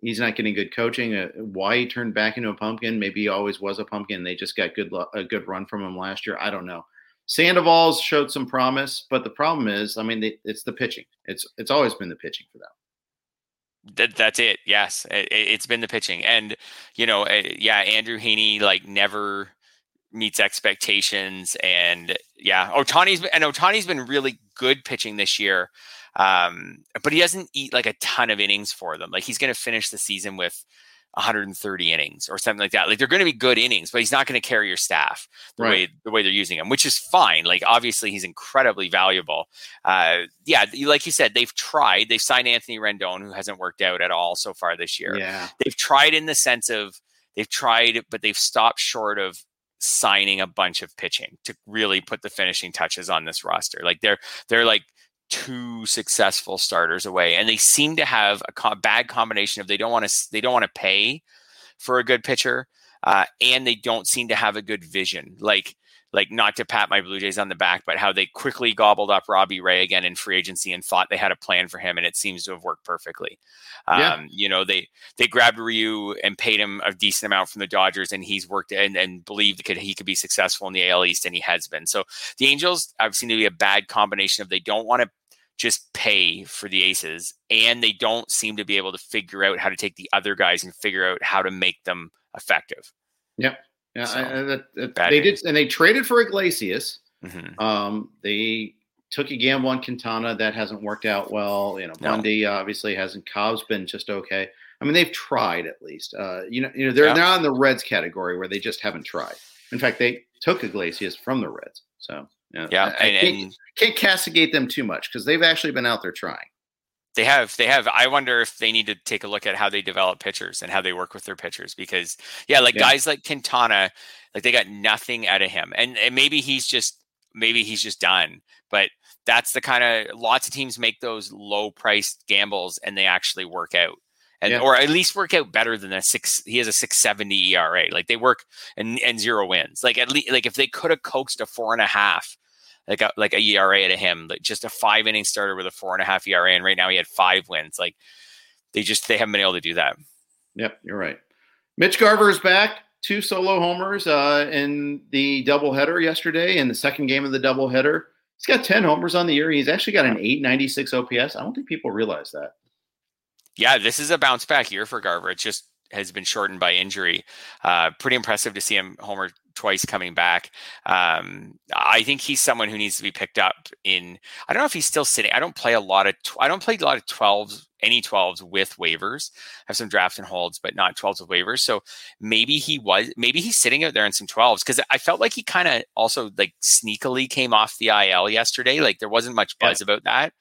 he's not getting good coaching. Uh, why he turned back into a pumpkin? Maybe he always was a pumpkin. They just got good a good run from him last year. I don't know. Sandoval's showed some promise, but the problem is, I mean, they, it's the pitching. It's it's always been the pitching for them. That, that's it. Yes, it, it's been the pitching, and you know, uh, yeah, Andrew Heaney like never meets expectations, and yeah, Ohtani's and Ohtani's been really good pitching this year, um, but he doesn't eat like a ton of innings for them. Like he's going to finish the season with 130 innings or something like that. Like they're going to be good innings, but he's not going to carry your staff the Right. way the way they're using him, which is fine. Like obviously he's incredibly valuable. Uh, yeah, like you said, they've tried. They've signed Anthony Rendon, who hasn't worked out at all so far this year. Yeah, They've tried in the sense of they've tried, but they've stopped short of signing a bunch of pitching to really put the finishing touches on this roster. Like they're they're like two successful starters away, and they seem to have a co- bad combination of they don't want to they don't want to pay for a good pitcher, uh, and they don't seem to have a good vision. Like like not to pat my Blue Jays on the back, but how they quickly gobbled up Robbie Ray again in free agency and thought they had a plan for him, and it seems to have worked perfectly. Um, Yeah. You know, they they grabbed Ryu and paid him a decent amount from the Dodgers, and he's worked and, and believed that he could be successful in the AL East, and he has been. So the Angels I've seen to be a bad combination of they don't want to just pay for the aces, and they don't seem to be able to figure out how to take the other guys and figure out how to make them effective. yeah. So, I, I, that, that- they news. did, and they traded for Iglesias. Mhm. Um, they took a gamble on Quintana that hasn't worked out well. You know, No. Bundy obviously hasn't. Cobb's been just okay. I mean, they've tried at least. Uh, you know, you know, they're Yeah. they're not in the Reds category where they just haven't tried. In fact, they took Iglesias from the Reds. So you know, Yeah, I, I and, can't, can't castigate them too much because they've actually been out there trying. They have, they have. I wonder if they need to take a look at how they develop pitchers and how they work with their pitchers because, yeah, like Yeah. guys like Quintana, like they got nothing out of him, and and maybe he's just maybe he's just done. But that's the kind of lots of teams make those low priced gambles and they actually work out. And, Yeah. or at least work out better than a six. He has a six seventy ERA. Like they work and and zero wins. Like at least like if they could have coaxed a four and a half, like a like a ERA to him, like just a five inning starter with a four and a half ERA, and right now he had five wins. Like they just they haven't been able to do that. Yep, you're right. Mitch Garver is back. Two solo homers uh, in the doubleheader yesterday, in the second game of the doubleheader. He's got 10 homers on the year. He's actually got an 896 OPS. I don't think people realize that. Yeah, this is a bounce back year for Garver. It's just has been shortened by injury. Uh, pretty impressive to see him homer twice coming back. Um, I think he's someone who needs to be picked up in. I don't know if he's still sitting. I don't play a lot of. I don't play a lot of twelves, any twelves with waivers. I have some drafts and holds, but not twelves with waivers. So maybe he was. Maybe he's sitting out there in some twelves because I felt like he kind of also like sneakily came off the IL yesterday. Like there wasn't much buzz yeah. about that.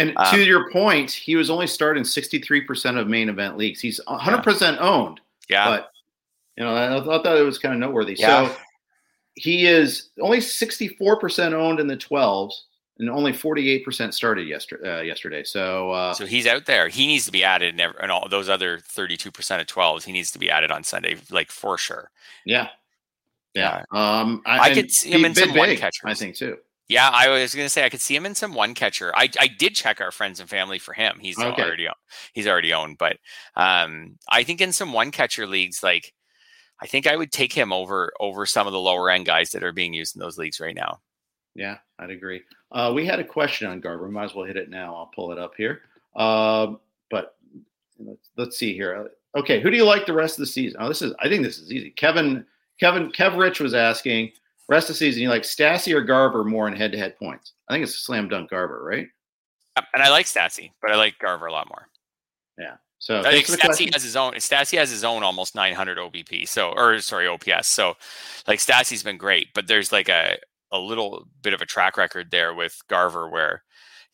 And um, to your point, he was only starting 63% of main event leagues. He's 100% yeah. owned. Yeah. But you know, I, thought it was kind of noteworthy. Yeah. So he is only 64% owned in the 12s and only 48% started yesterday. Uh, yesterday. So, uh, so he's out there. He needs to be added, and, and all those other 32% of 12s, he needs to be added on Sunday, like for sure. Yeah, yeah. Um, I, I could see him in some one catchers. I think too. Yeah, I was going to say I could see him in some one catcher. I, I did check our friends and family for him. He's okay. already he's already owned, but um, I think in some one catcher leagues, like I think I would take him over over some of the lower end guys that are being used in those leagues right now. Yeah, I'd agree. Uh, we had a question on Garver. We might as well hit it now. I'll pull it up here. Uh, but let's, let's see here. Okay, who do you like the rest of the season? Oh, this is. I think this is easy. Kevin, Kevin, Kev Rich was asking rest of the season. You like Stassi or Garver more in head to head points? I think it's a slam dunk Garver, right? And I like Stassi, but I like Garver a lot more. Yeah. So I think Stassi has his own. Stassi has his own almost 900 OBP. So or sorry OPS. So like Stassi's been great, but there's like a a little bit of a track record there with Garver where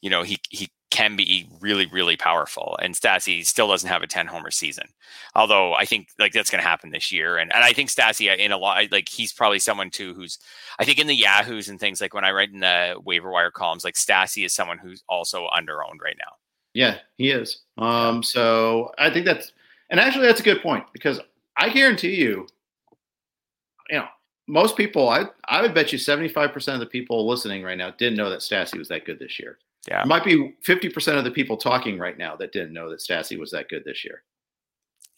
you know he he can be really really powerful and Stassi still doesn't have a 10 homer season although I think like that's going to happen this year and and I think Stassi uh, in a lot like he's probably someone too who's I think in the Yahoos and things like when I write in the waiver wire columns like Stassi is someone who's also under owned right now yeah, he is. Um, so I think that's, and actually that's a good point because I guarantee you, you know, most people, I I would bet you seventy five percent of the people listening right now didn't know that Stassi was that good this year. Yeah, it might be fifty percent of the people talking right now that didn't know that Stassi was that good this year.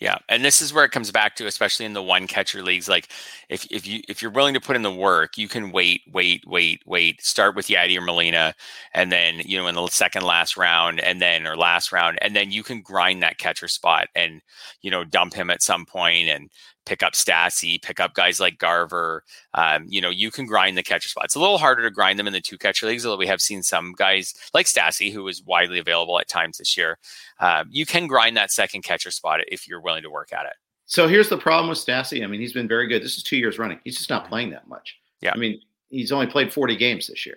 Yeah, and this is where it comes back to, especially in the one catcher leagues. Like, if if you if you're willing to put in the work, you can wait, wait, wait, wait. Start with Yadi or Molina, and then you know in the second last round, and then or last round, and then you can grind that catcher spot, and you know dump him at some point, and pick up Stassi, pick up guys like Garver. Um, you know, you can grind the catcher spot. It's a little harder to grind them in the two catcher leagues, although we have seen some guys like Stassi, who is widely available at times this year. Um, you can grind that second catcher spot if you're willing to work at it. So here's the problem with Stassi. I mean, he's been very good. This is two years running. He's just not mm-hmm. playing that much. Yeah. I mean, he's only played 40 games this year.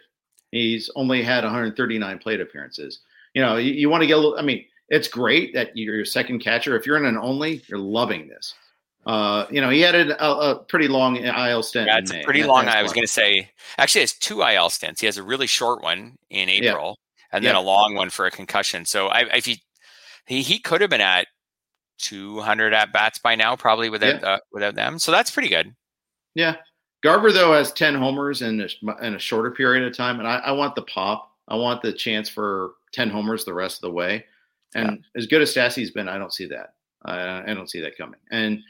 He's only had 139 plate appearances. You know, you, you want to get a little, I mean, it's great that you're your second catcher. If you're in an only, you're loving this. Uh, you know, he had a, a pretty long IL stint. Yeah, it's a pretty long. I was going to say, actually, has two IL stints. He has a really short one in April, yeah. and then yeah. a long one for a concussion. So, I, if he he he could have been at 200 at bats by now, probably without uh, without them. So that's pretty good. Yeah, Garver though has 10 homers in a, in a shorter period of time, and I, I want the pop. I want the chance for 10 homers the rest of the way. And as good as Stassi's been, I don't see that. Uh, I don't see that coming. And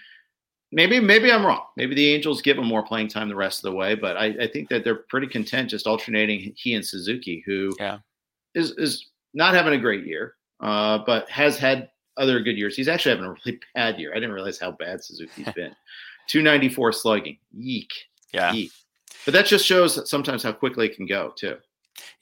maybe maybe I'm wrong. Maybe the Angels give him more playing time the rest of the way, but I, I think that they're pretty content just alternating he and Suzuki, who yeah. is is not having a great year, uh, but has had other good years. He's actually having a really bad year. I didn't realize how bad Suzuki's been. 294 slugging. Yeek. Yeah. Yeek. But that just shows sometimes how quickly it can go too.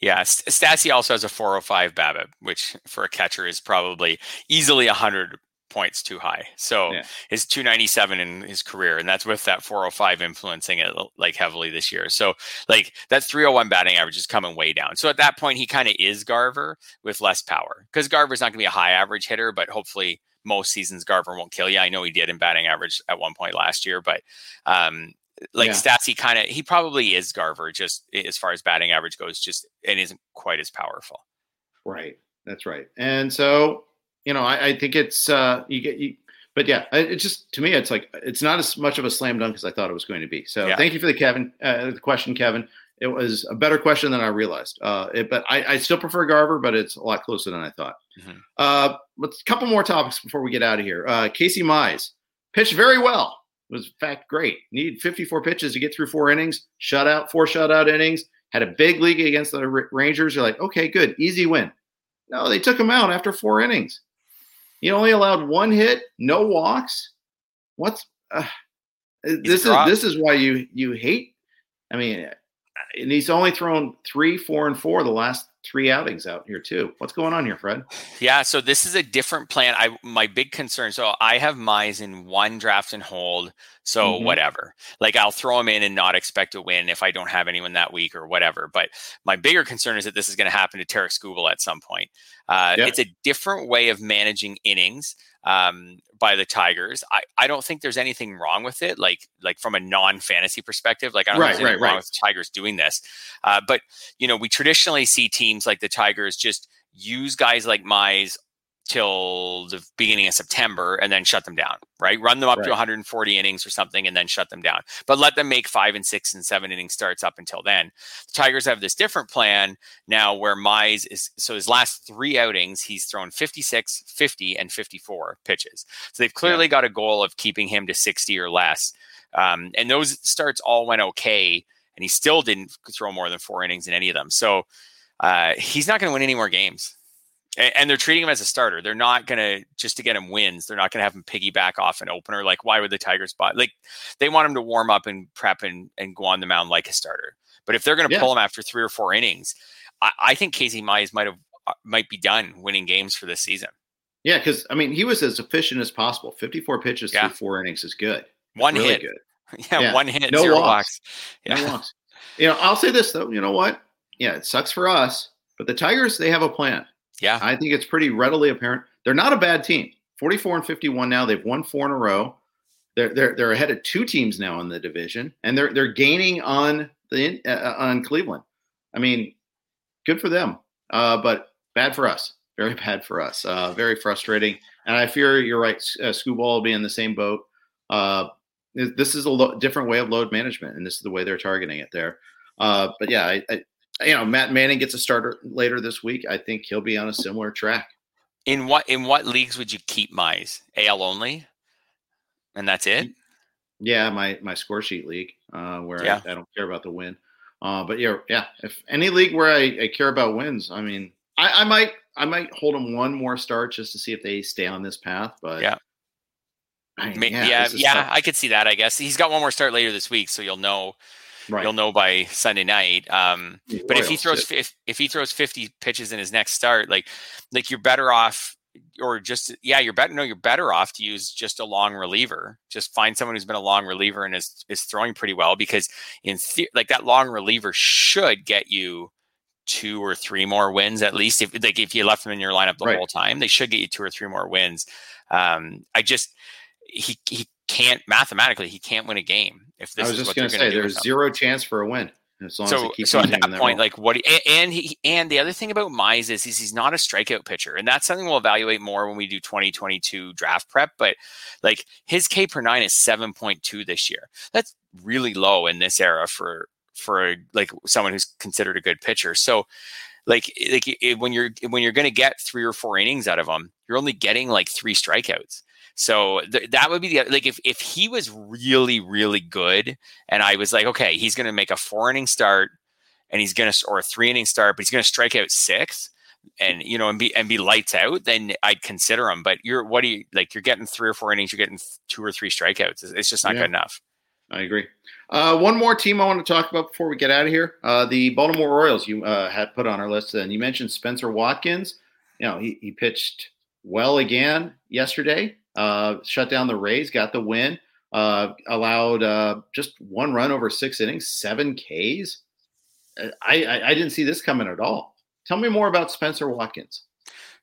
Yeah, Stassi also has a 405 BABIP, which for a catcher is probably easily 100 points too high. So yeah. his 297 in his career, and that's with that 405 influencing it like heavily this year. So like that 301 batting average is coming way down. So at that point, he kind of is Garver with less power because Garver's not going to be a high average hitter, but hopefully most seasons Garver won't kill you. I know he did in batting average at one point last year, but um, like yeah. Stassi kind of he probably is Garver just as far as batting average goes, just and isn't quite as powerful. Right. That's right. And so you know, I, I think it's uh, you get you, but yeah, it just to me, it's like it's not as much of a slam dunk as I thought it was going to be. So yeah. thank you for the Kevin uh, the question, Kevin. It was a better question than I realized. Uh, it, but I, I, still prefer Garver, but it's a lot closer than I thought. Mm-hmm. Uh, let's a couple more topics before we get out of here. Uh, Casey Mize pitched very well. Was in fact great. Needed 54 pitches to get through four innings. Shutout, four shutout innings. Had a big league against the Rangers. You're like, okay, good, easy win. No, they took him out after four innings. He only allowed one hit, no walks, what's uh, this is this is why you you hate. I mean, and he's only thrown three, four, and four the last three outings out here too. What's going on here, Fred? Yeah, so this is a different plan. I my big concern. So I have Mize in one draft and hold. So mm-hmm. whatever. Like I'll throw him in and not expect to win if I don't have anyone that week or whatever. But my bigger concern is that this is going to happen to Tarik Skubal at some point. Uh, yeah. It's a different way of managing innings um, by the Tigers. I, I don't think there's anything wrong with it, like like from a non fantasy perspective. Like I don't right, think there's anything right, wrong with the Tigers doing this. Uh, but you know, we traditionally see teams like the Tigers just use guys like Mize till the beginning of September and then shut them down, right? Run them up right. to 140 innings or something and then shut them down. But let them make five and six and seven inning starts up until then. The Tigers have this different plan now where Mize is so his last three outings, he's thrown 56, 50, and 54 pitches. So they've clearly yeah. got a goal of keeping him to 60 or less. Um, and those starts all went okay, and he still didn't throw more than four innings in any of them. So uh, he's not going to win any more games and they're treating him as a starter. They're not going to just to get him wins. They're not going to have him piggyback off an opener. Like, why would the Tigers buy? Like, they want him to warm up and prep and, and go on the mound like a starter. But if they're going to yeah. pull him after three or four innings, I, I think Casey Mize might have uh, might be done winning games for this season. Yeah, because I mean, he was as efficient as possible. Fifty-four pitches yeah. through four innings is good. One really hit, good. Yeah, yeah, one hit, no zero walks. Yeah. No walks. You know, I'll say this though. You know what? Yeah, it sucks for us, but the Tigers they have a plan. Yeah. I think it's pretty readily apparent. They're not a bad team. 44 and 51 now. They've won four in a row. They're they're they're ahead of two teams now in the division, and they're they're gaining on the uh, on Cleveland. I mean, good for them, uh, but bad for us. Very bad for us. Uh, very frustrating. And I fear you're right. Uh, Skubal will be in the same boat. Uh, this is a lo- different way of load management, and this is the way they're targeting it there. Uh, but yeah, I, I, you know, Matt Manning gets a starter later this week. I think he'll be on a similar track. In what in what leagues would you keep Mize? AL only, and that's it. Yeah, my my score sheet league, uh, where yeah. I, I, don't care about the win. Uh, but yeah, yeah. If any league where I, I care about wins, I mean, I, I, might I might hold them one more start just to see if they stay on this path. But yeah, I mean, yeah, yeah, yeah I could see that. I guess he's got one more start later this week, so you'll know Right. You'll know by Sunday night. Um, but if he throws if, if he throws 50 pitches in his next start, like like you're better off or just yeah, you're better no, you're better off to use just a long reliever. Just find someone who's been a long reliever and is is throwing pretty well because in the, like that long reliever should get you two or three more wins at least. If like if you left them in your lineup the right. whole time, they should get you two or three more wins. Um, I just he he can't mathematically he can't win a game if this I was just going to say there's zero chance for a win. As long so, as he so at that point, that like what, he, and he, and the other thing about Mize is, is he's not a strikeout pitcher, and that's something we'll evaluate more when we do 2022 draft prep. But like his K per nine is 7.2 this year. That's really low in this era for for like someone who's considered a good pitcher. So like like it, when you're when you're going to get three or four innings out of him, you're only getting like three strikeouts. So th- that would be the like if if he was really really good, and I was like, okay, he's going to make a four inning start, and he's going to or a three inning start, but he's going to strike out six, and you know, and be and be lights out, then I'd consider him. But you're what do you like? You're getting three or four innings, you're getting two or three strikeouts. It's, just not yeah. good enough. I agree. Uh, one more team I want to talk about before we get out of here. Uh, the Baltimore Orioles you uh, had put on our list, and you mentioned Spencer Watkins. You know, he, he pitched well again yesterday uh, shut down the Rays, got the win, uh, allowed uh, just one run over six innings, seven Ks. I, I, I didn't see this coming at all. Tell me more about Spencer Watkins.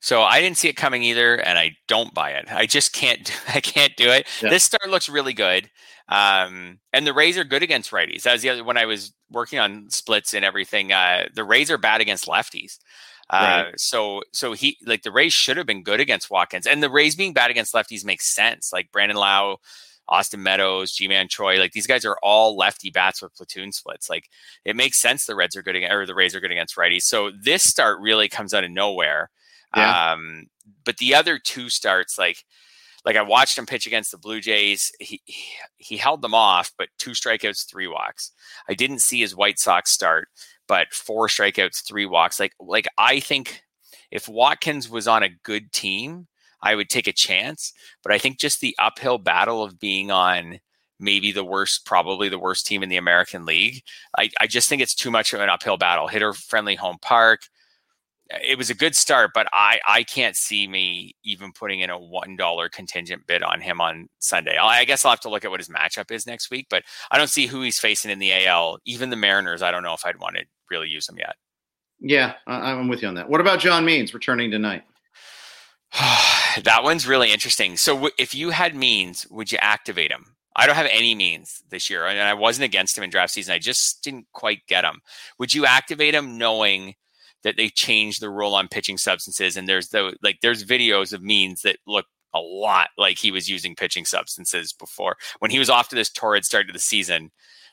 So I didn't see it coming either, and I don't buy it. I just can't. I can't do it. Yeah. This start looks really good, um, and the Rays are good against righties. That was the other when I was working on splits and everything. Uh, the Rays are bad against lefties. Uh, right. so so he like the Rays should have been good against Watkins, and the Rays being bad against lefties makes sense. Like Brandon Lowe, Austin Meadows, Ji-Man Choi, like these guys are all lefty bats with platoon splits. Like it makes sense the Reds are good against, or the Rays are good against righties. So this start really comes out of nowhere. Yeah. Um, but the other two starts, like like I watched him pitch against the Blue Jays. He he held them off, but two strikeouts, three walks. I didn't see his White Sox start but four strikeouts, three walks. Like like I think if Watkins was on a good team, I would take a chance. But I think just the uphill battle of being on maybe the worst, probably the worst team in the American League, I, I just think it's too much of an uphill battle. Hitter friendly home park. Eh, it was a good start, but I, I can't see me even putting in a one dollar contingent bid on him on Sunday. I, I guess I'll have to look at what his matchup is next week, but I don't see who he's facing in the AL. Even the Mariners, I don't know if I'd want to really use him yet. Yeah, I'm with you on that. What about John Means returning tonight? that one's really interesting. So, w- if you had Means, would you activate him? I don't have any Means this year, and I wasn't against him in draft season. I just didn't quite get him. Would you activate him knowing that they changed the rule on pitching substances? And there's the like there's videos of Means that look a lot like he was using pitching substances before when he was off to this torrid start to the season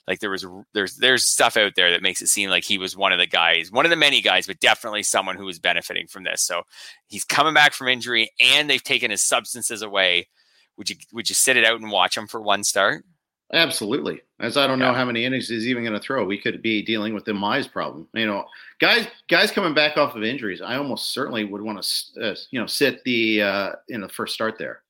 like there was there's there's stuff out there that makes it seem like he was one of the guys, one of the many guys, but definitely someone who was benefiting from this. So he's coming back from injury, and they've taken his substances away. Would you would you sit it out and watch him for one start? Absolutely. As I don't yeah. know how many innings he's even going to throw. We could be dealing with the Mize problem. You know, guys guys coming back off of injuries. I almost certainly would want to uh, you know sit the uh, in the first start there.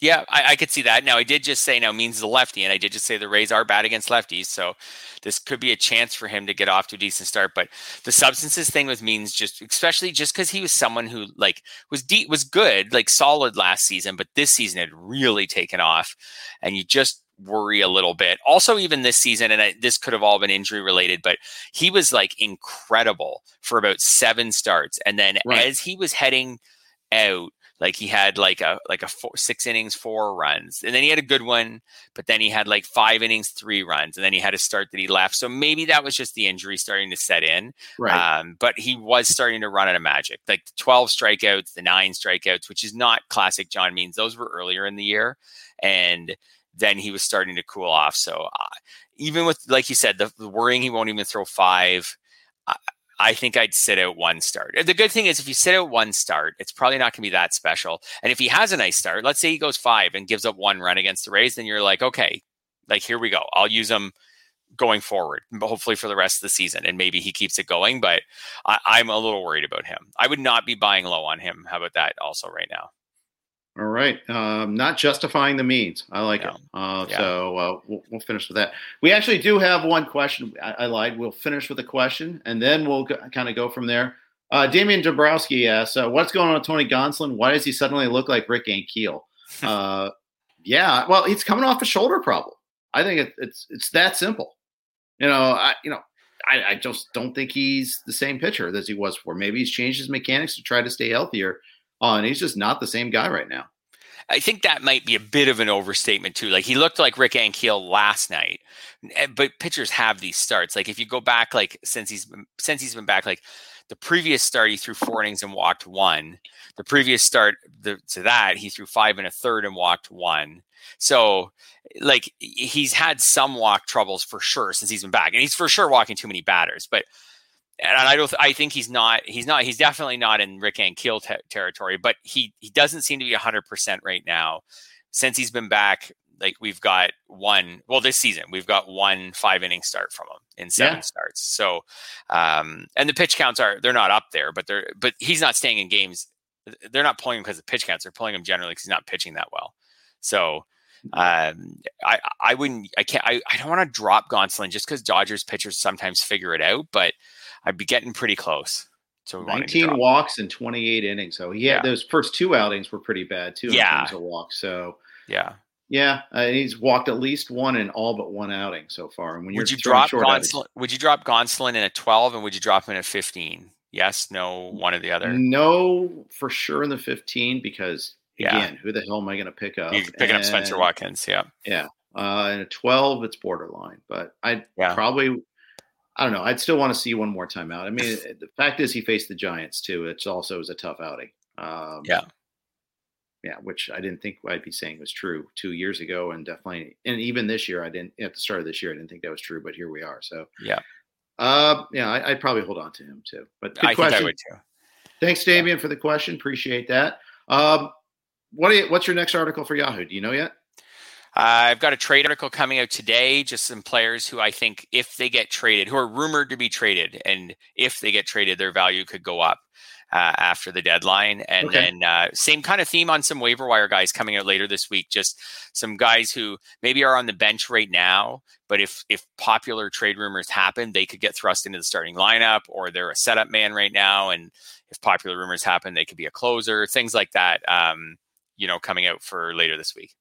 Yeah, I, I, could see that. Now, I did just say now Means the lefty, and I did just say the Rays are bad against lefties, so this could be a chance for him to get off to a decent start. But the substances thing with Means just, especially just because he was someone who like was deep, was good, like solid last season, but this season had really taken off, and you just worry a little bit. Also, even this season, and I, this could have all been injury related, but he was like incredible for about seven starts, and then right. as he was heading out like he had like a like a four, six innings, four runs, and then he had a good one, but then he had like five innings, three runs, and then he had a start that he left. So maybe that was just the injury starting to set in. Right. Um, but he was starting to run out of magic, like the twelve strikeouts, the nine strikeouts, which is not classic John Means. Those were earlier in the year, and then he was starting to cool off. So uh, even with like you said, the, the worrying he won't even throw five. Uh, I think I'd sit out one start. The good thing is, if you sit out one start, it's probably not going to be that special. And if he has a nice start, let's say he goes five and gives up one run against the Rays, then you're like, okay, like here we go. I'll use him going forward, hopefully for the rest of the season, and maybe he keeps it going. But I, am a little worried about him. I would not be buying low on him. How about that? Also, right now. All right. Um, not justifying the means. I like no. it. Uh, yeah. So uh, we'll, we'll, finish with that. We actually do have one question. I, I lied. We'll finish with a question and then we'll kind of go from there. Uh, Damian Dabrowski asks, uh, What's going on with Tony Gonsolin? Why does he suddenly look like Rick Ankiel? Uh, yeah, well, he's coming off a shoulder problem. I think it, it's it's that simple. You know, I you know, I, I just don't think he's the same pitcher as he was before. Maybe he's changed his mechanics to try to stay healthier Oh, and he's just not the same guy right now. I think that might be a bit of an overstatement too. Like he looked like Rick Ankiel last night, eh, but pitchers have these starts. Like if you go back, like since he's been, since he's been back, like the previous start he threw four innings and walked one. The previous start the, to that he threw five and a third and walked one. So like he's had some walk troubles for sure since he's been back, and he's for sure walking too many batters, but and I don't. I think he's not. He's not. He's definitely not in Rick Ankiel te- territory. But he he doesn't seem to be hundred percent right now. Since he's been back, like we've got one. Well, this season we've got one five inning start from him in seven yeah. starts. So, um, and the pitch counts are they're not up there, but they're but he's not staying in games. They're not pulling him because of pitch counts. They're pulling him generally because he's not pitching that well. So. Um, I I wouldn't I can't I, I don't want to drop Gonsolin just because Dodgers pitchers sometimes figure it out, but I'd be getting pretty close. To 19 walks in 28 innings. So he had yeah. those first two outings were pretty bad too. Yeah. In terms of walks. So yeah. Yeah, uh, he's walked at least one in all but one outing so far. And when would you drop Gonsolin, would you drop Gonsolin in a 12 and would you drop him in a 15? Yes, no, one or the other. No, for sure in the 15 because again, yeah. who the hell am I going to pick up? You're picking and, up Spencer Watkins, yeah. Yeah. Uh, in a 12, it's borderline, but I'd yeah. probably I don't know. I'd still want to see one more time out. I mean, the fact is, he faced the Giants too. It's also was a tough outing. Um, yeah, yeah, which I didn't think I'd be saying was true two years ago, and definitely, and even this year, I didn't at the start of this year, I didn't think that was true, but here we are. So yeah, uh, yeah, I, would probably hold on to him too. But good I question. think I would too. Thanks, Damian, yeah. for the question. Appreciate that. Um, what you, what's your next article for Yahoo? Do you know yet? Uh, I've got a trade article coming out today, just some players who I think, if they get traded, who are rumored to be traded, and if they get traded, their value could go up. uh, after the deadline. And Okay. then uh, same kind of theme on some waiver wire guys coming out later this week. Just some guys who maybe are on the bench right now, but if if popular trade rumors happen, they could get thrust into the starting lineup, or they're a setup man right now. And if popular rumors happen, they could be a closer. Things like that. Um, you know, coming out for later this week.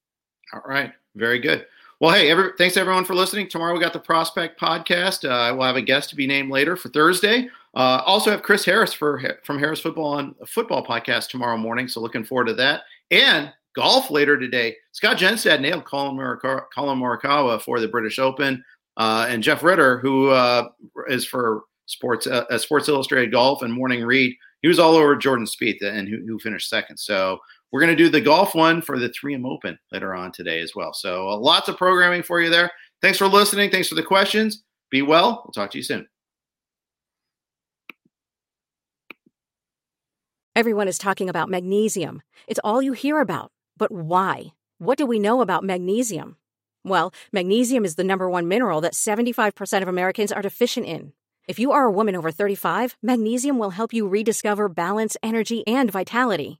All right. Very good. Well, hey, every, thanks everyone for listening. Tomorrow we got the Prospect podcast. Uh, we'll have a guest to be named later for Thursday. Uh, also have Chris Harris for from Harris Football on football podcast tomorrow morning. So looking forward to that. And golf later today. Scott Jenstad nailed Collin, Morikawa, Collin Morikawa for the British Open, uh, and Jeff Ritter, who uh, is for Sports uh, Sports Illustrated Golf and Morning Read. He was all over Jordan Spieth and who, who finished second. So we're going to do the golf one for the 3M Open later on today as well. So uh, lots of programming for you there. Thanks for listening. Thanks for the questions. Be well. We'll talk to you soon. Everyone is talking about magnesium. It's all you hear about. But why? What do we know about magnesium? Well, magnesium is the number one mineral that 75% of Americans are deficient in. If you are a woman over 35, magnesium will help you rediscover balance, energy, and vitality.